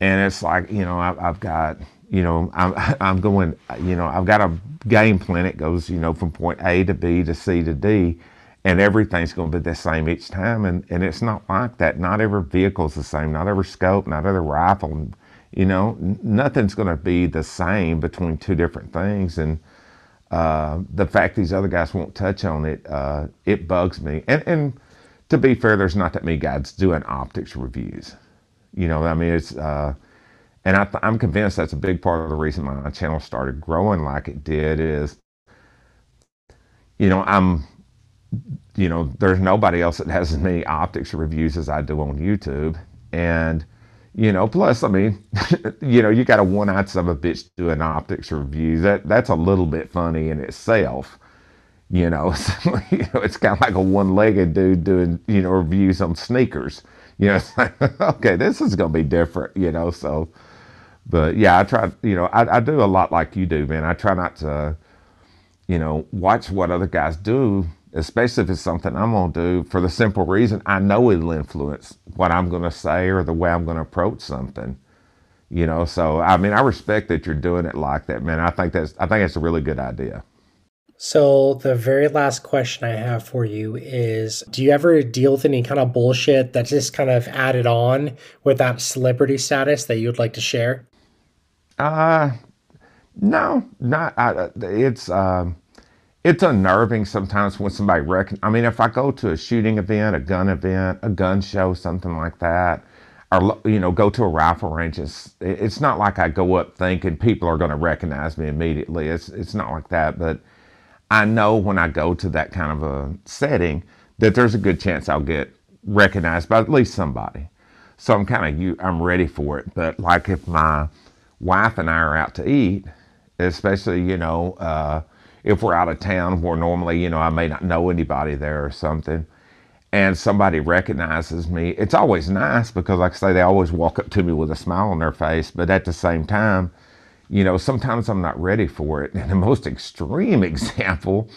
and it's like you know I, I've got you know I'm I'm going you know I've got a game plan that goes you know from point A to B to C to D and everything's going to be the same each time. And, and it's not like that. Not every vehicle is the same. Not every scope, not every rifle. You know, nothing's going to be the same between two different things. And uh, the fact these other guys won't touch on it, uh, it bugs me. And, and to be fair, there's not that many guys doing optics reviews. You know, I mean, it's, uh, and I am convinced that's a big part of the reason my channel started growing like it did is, you know, I'm you know, there's nobody else that has as many optics reviews as I do on YouTube. And, you know, plus, I mean, you know, you got a one-eyed son of a bitch doing optics reviews. That that's a little bit funny in itself. You know, so, you know it's kind of like a one-legged dude doing, you know, reviews on sneakers. You know, it's like, okay, this is gonna be different. You know, so, but yeah, I try. You know, I, I do a lot like you do, man. I try not to, you know, watch what other guys do especially if it's something I'm going to do for the simple reason I know it'll influence what I'm going to say or the way I'm going to approach something. You know, so I mean, I respect that you're doing it like that, man. I think that's I think it's a really good idea. So the very last question I have for you is do you ever deal with any kind of bullshit that's just kind of added on with that celebrity status that you'd like to share? Uh no, not I, it's um it's unnerving sometimes when somebody reckon. I mean, if I go to a shooting event, a gun event, a gun show, something like that, or you know, go to a rifle range, it's, it's not like I go up thinking people are going to recognize me immediately. It's it's not like that, but I know when I go to that kind of a setting that there's a good chance I'll get recognized by at least somebody. So I'm kind of you I'm ready for it. But like if my wife and I are out to eat, especially you know. Uh, if we're out of town where normally, you know, I may not know anybody there or something, and somebody recognizes me, it's always nice because, like I say, they always walk up to me with a smile on their face. But at the same time, you know, sometimes I'm not ready for it. And the most extreme example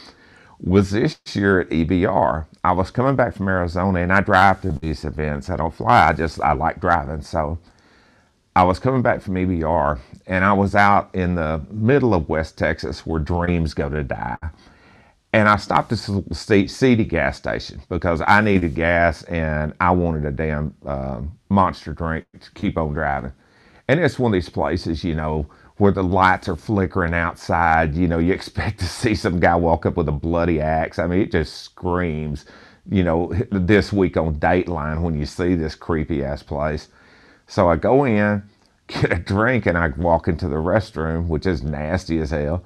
was this year at EBR. I was coming back from Arizona and I drive to these events. I don't fly, I just, I like driving. So I was coming back from EBR and I was out in the middle of West Texas where dreams go to die. And I stopped at a seedy gas station because I needed gas and I wanted a damn uh, monster drink to keep on driving. And it's one of these places, you know, where the lights are flickering outside. You know, you expect to see some guy walk up with a bloody axe. I mean, it just screams, you know, this week on Dateline when you see this creepy ass place. So I go in, get a drink, and I walk into the restroom, which is nasty as hell.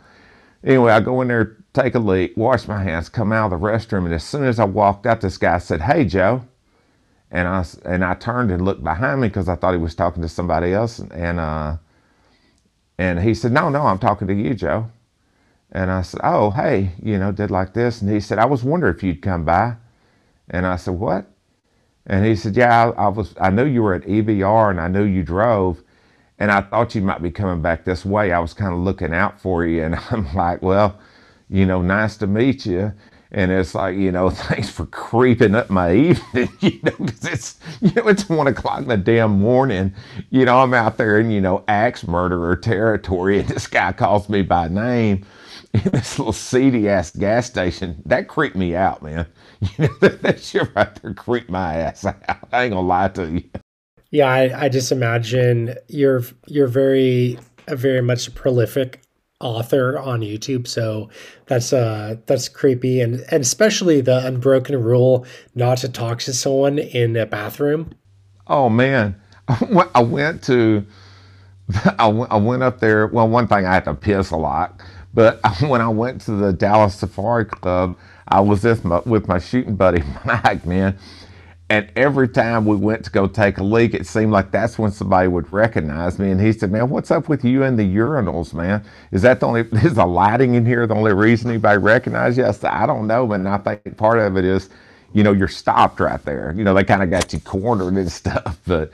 Anyway, I go in there, take a leak, wash my hands, come out of the restroom, and as soon as I walked out, this guy said, "Hey, Joe," and I and I turned and looked behind me because I thought he was talking to somebody else, and uh, and he said, "No, no, I'm talking to you, Joe." And I said, "Oh, hey, you know, did like this," and he said, "I was wondering if you'd come by," and I said, "What?" And he said, "Yeah, I, I was. I knew you were at EBR, and I knew you drove." and I thought you might be coming back this way. I was kind of looking out for you, and I'm like, well, you know, nice to meet you. And it's like, you know, thanks for creeping up my evening, you know, because it's, you know, it's one o'clock in the damn morning. You know, I'm out there in, you know, axe murderer territory, and this guy calls me by name in this little seedy ass gas station. That creeped me out, man. You know, that shit right there creeped my ass out. I ain't gonna lie to you. Yeah, I, I just imagine you're you're very very much a prolific author on YouTube, so that's uh that's creepy and and especially the unbroken rule not to talk to someone in a bathroom. Oh man, I went to I went up there. Well, one thing I had to piss a lot, but when I went to the Dallas Safari Club, I was with my, with my shooting buddy Mike, man and every time we went to go take a leak, it seemed like that's when somebody would recognize me. And he said, Man, what's up with you and the urinals, man? Is that the only, is the lighting in here the only reason anybody recognizes you? I said, I don't know, man. I think part of it is, you know, you're stopped right there. You know, they kind of got you cornered and stuff. But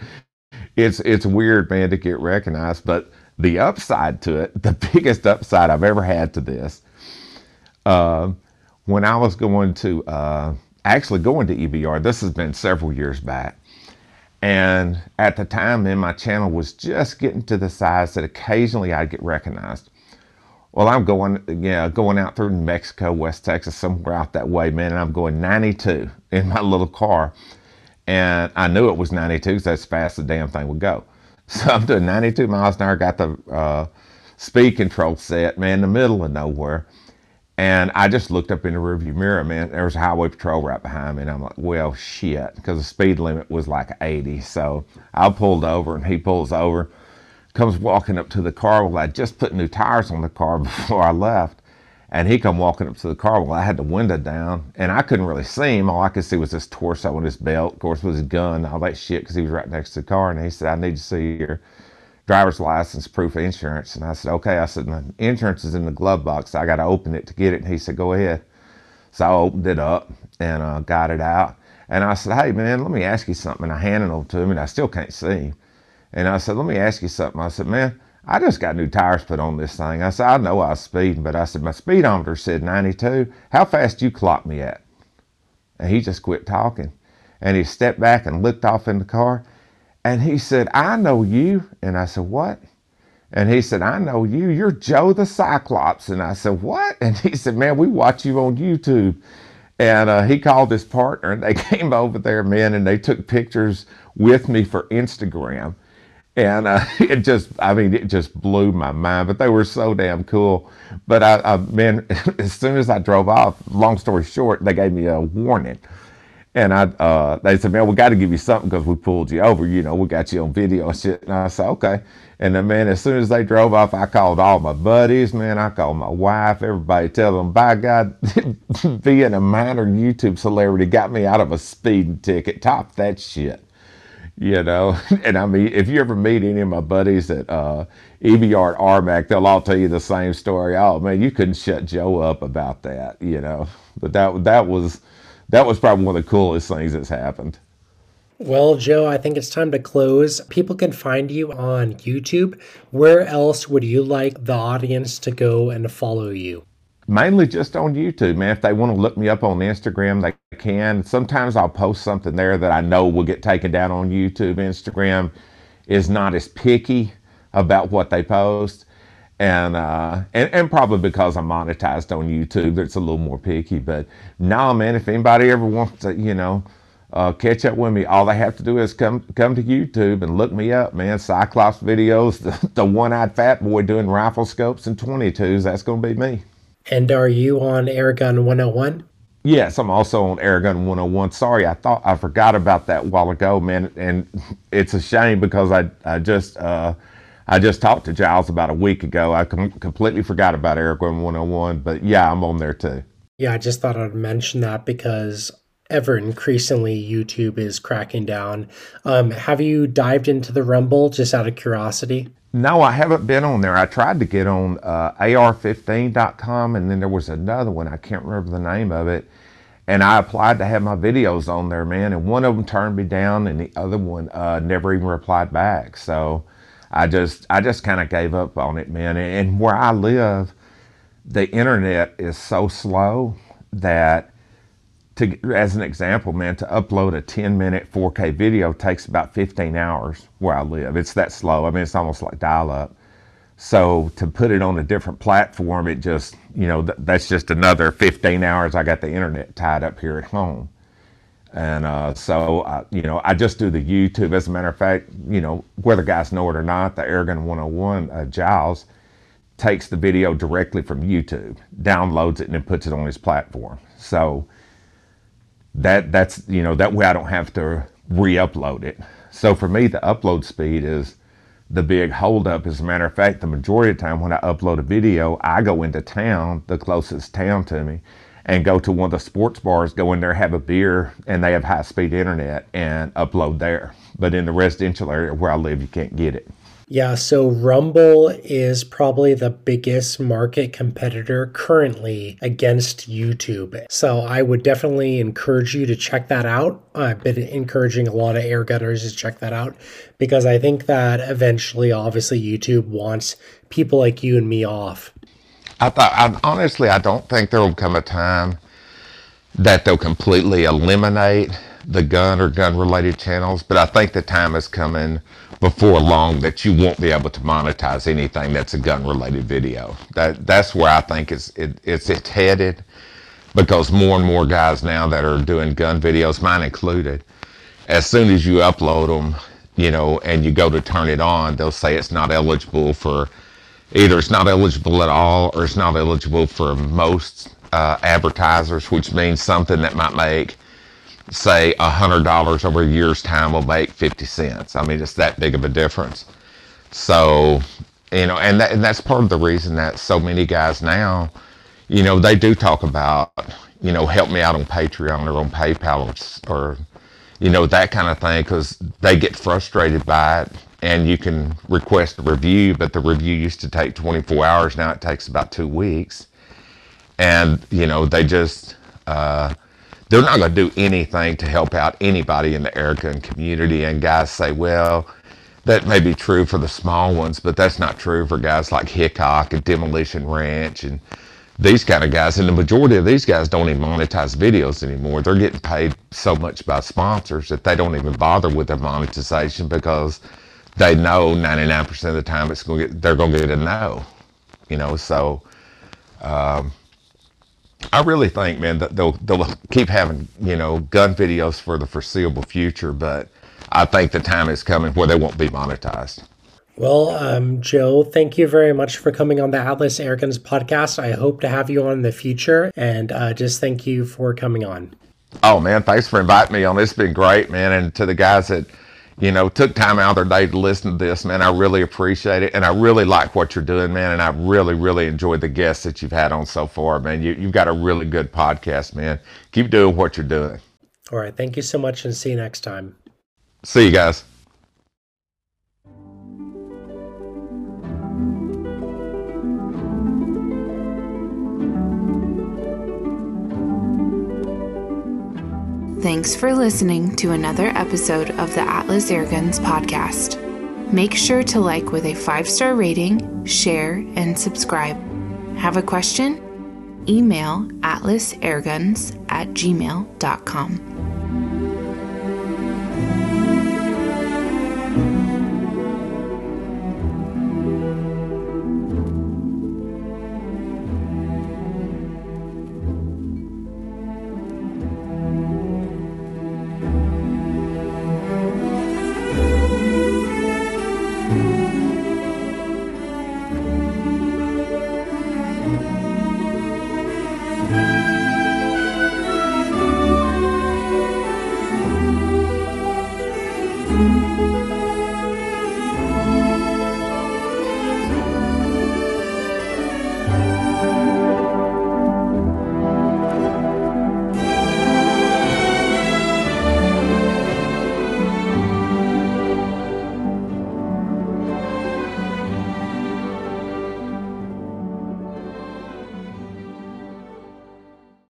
it's, it's weird, man, to get recognized. But the upside to it, the biggest upside I've ever had to this, uh, when I was going to, uh, actually going to EBR. This has been several years back. And at the time, then my channel was just getting to the size that occasionally I'd get recognized. Well, I'm going, yeah, going out through New Mexico, West Texas, somewhere out that way, man. And I'm going 92 in my little car. And I knew it was 92 because that's fast the damn thing would go. So I'm doing 92 miles an hour, got the uh, speed control set, man, in the middle of nowhere. And I just looked up in the rearview mirror, man. There was a highway patrol right behind me, and I'm like, well, shit, because the speed limit was like 80. So I pulled over, and he pulls over, comes walking up to the car. Well, I just put new tires on the car before I left, and he come walking up to the car. Well, I had the window down, and I couldn't really see him. All I could see was his torso and his belt, of course, with his gun, all that shit, because he was right next to the car. And he said, I need to see your driver's license, proof of insurance. And I said, okay. I said, my insurance is in the glove box. I got to open it to get it. And he said, go ahead. So I opened it up and uh, got it out. And I said, hey, man, let me ask you something. And I handed it over to him and I still can't see him. And I said, let me ask you something. I said, man, I just got new tires put on this thing. I said, I know I was speeding, but I said, my speedometer said 92. How fast you clock me at? And he just quit talking. And he stepped back and looked off in the car. And he said, I know you. And I said, What? And he said, I know you. You're Joe the Cyclops. And I said, What? And he said, Man, we watch you on YouTube. And uh, he called his partner and they came over there, man, and they took pictures with me for Instagram. And uh, it just, I mean, it just blew my mind, but they were so damn cool. But I, I man, as soon as I drove off, long story short, they gave me a warning. And I, uh, they said, man, we got to give you something because we pulled you over. You know, we got you on video and shit. And I said, okay. And then, man, as soon as they drove off, I called all my buddies, man. I called my wife, everybody, tell them, by God, being a minor YouTube celebrity got me out of a speeding ticket. Top that shit. You know, and I mean, if you ever meet any of my buddies at uh, EBR at RMAC, they'll all tell you the same story. Oh man, you couldn't shut Joe up about that, you know. But that that was that was probably one of the coolest things that's happened. Well, Joe, I think it's time to close. People can find you on YouTube. Where else would you like the audience to go and follow you? Mainly just on YouTube, man. If they want to look me up on Instagram, they can. Sometimes I'll post something there that I know will get taken down on YouTube, Instagram. is not as picky about what they post. And, uh, and and probably because I'm monetized on YouTube, it's a little more picky. But no, man, if anybody ever wants to, you know, uh, catch up with me, all they have to do is come come to YouTube and look me up, man. Cyclops videos, the, the one-eyed fat boy doing rifle scopes and 22s. That's going to be me. And are you on Airgun 101? Yes, I'm also on Airgun 101. Sorry, I thought I forgot about that a while ago, man. And it's a shame because I I just uh, I just talked to Giles about a week ago. I com- completely forgot about Airgun 101, but yeah, I'm on there too. Yeah, I just thought I'd mention that because ever increasingly YouTube is cracking down. Um, have you dived into the Rumble just out of curiosity? No, I haven't been on there. I tried to get on uh, ar15.com and then there was another one. I can't remember the name of it. And I applied to have my videos on there, man. And one of them turned me down and the other one uh, never even replied back. So I just, I just kind of gave up on it, man. And where I live, the internet is so slow that to, as an example, man, to upload a 10 minute 4K video takes about 15 hours where I live. It's that slow. I mean, it's almost like dial up. So to put it on a different platform, it just, you know, th- that's just another 15 hours I got the internet tied up here at home. And uh, so, uh, you know, I just do the YouTube. As a matter of fact, you know, whether guys know it or not, the Airgun 101 uh, Giles takes the video directly from YouTube, downloads it, and then puts it on his platform. So, that that's you know that way I don't have to re-upload it. So for me, the upload speed is the big holdup. As a matter of fact, the majority of time when I upload a video, I go into town, the closest town to me, and go to one of the sports bars, go in there, have a beer, and they have high speed internet and upload there. But in the residential area where I live, you can't get it. Yeah, so Rumble is probably the biggest market competitor currently against YouTube. So I would definitely encourage you to check that out. I've been encouraging a lot of air gunners to check that out because I think that eventually, obviously, YouTube wants people like you and me off. I thought, I, honestly, I don't think there will come a time that they'll completely eliminate the gun or gun related channels, but I think the time is coming before long that you won't be able to monetize anything that's a gun related video. That that's where I think it's it, it's it's headed because more and more guys now that are doing gun videos, mine included, as soon as you upload them, you know, and you go to turn it on, they'll say it's not eligible for either it's not eligible at all or it's not eligible for most uh, advertisers, which means something that might make say a hundred dollars over a year's time will make 50 cents. I mean, it's that big of a difference. So, you know, and, that, and that's part of the reason that so many guys now, you know, they do talk about, you know, help me out on Patreon or on PayPal or, or you know, that kind of thing because they get frustrated by it and you can request a review, but the review used to take 24 hours. Now it takes about two weeks. And, you know, they just, uh, they're not going to do anything to help out anybody in the airgun community. And guys say, well, that may be true for the small ones, but that's not true for guys like Hickok and Demolition Ranch and these kind of guys. And the majority of these guys don't even monetize videos anymore. They're getting paid so much by sponsors that they don't even bother with their monetization because they know 99% of the time it's going to get, they're going to get a no, you know, so, um, I really think, man, that they'll they'll keep having you know gun videos for the foreseeable future, but I think the time is coming where they won't be monetized. Well, um, Joe, thank you very much for coming on the Atlas Airguns podcast. I hope to have you on in the future, and uh, just thank you for coming on. Oh man, thanks for inviting me on. It's been great, man, and to the guys that you know, took time out of their day to listen to this, man. I really appreciate it. And I really like what you're doing, man. And I really, really enjoyed the guests that you've had on so far, man. You, you've got a really good podcast, man. Keep doing what you're doing. All right. Thank you so much and see you next time. See you guys. Thanks for listening to another episode of the Atlas Airguns podcast. Make sure to like with a five star rating, share, and subscribe. Have a question? Email atlasairguns at gmail.com.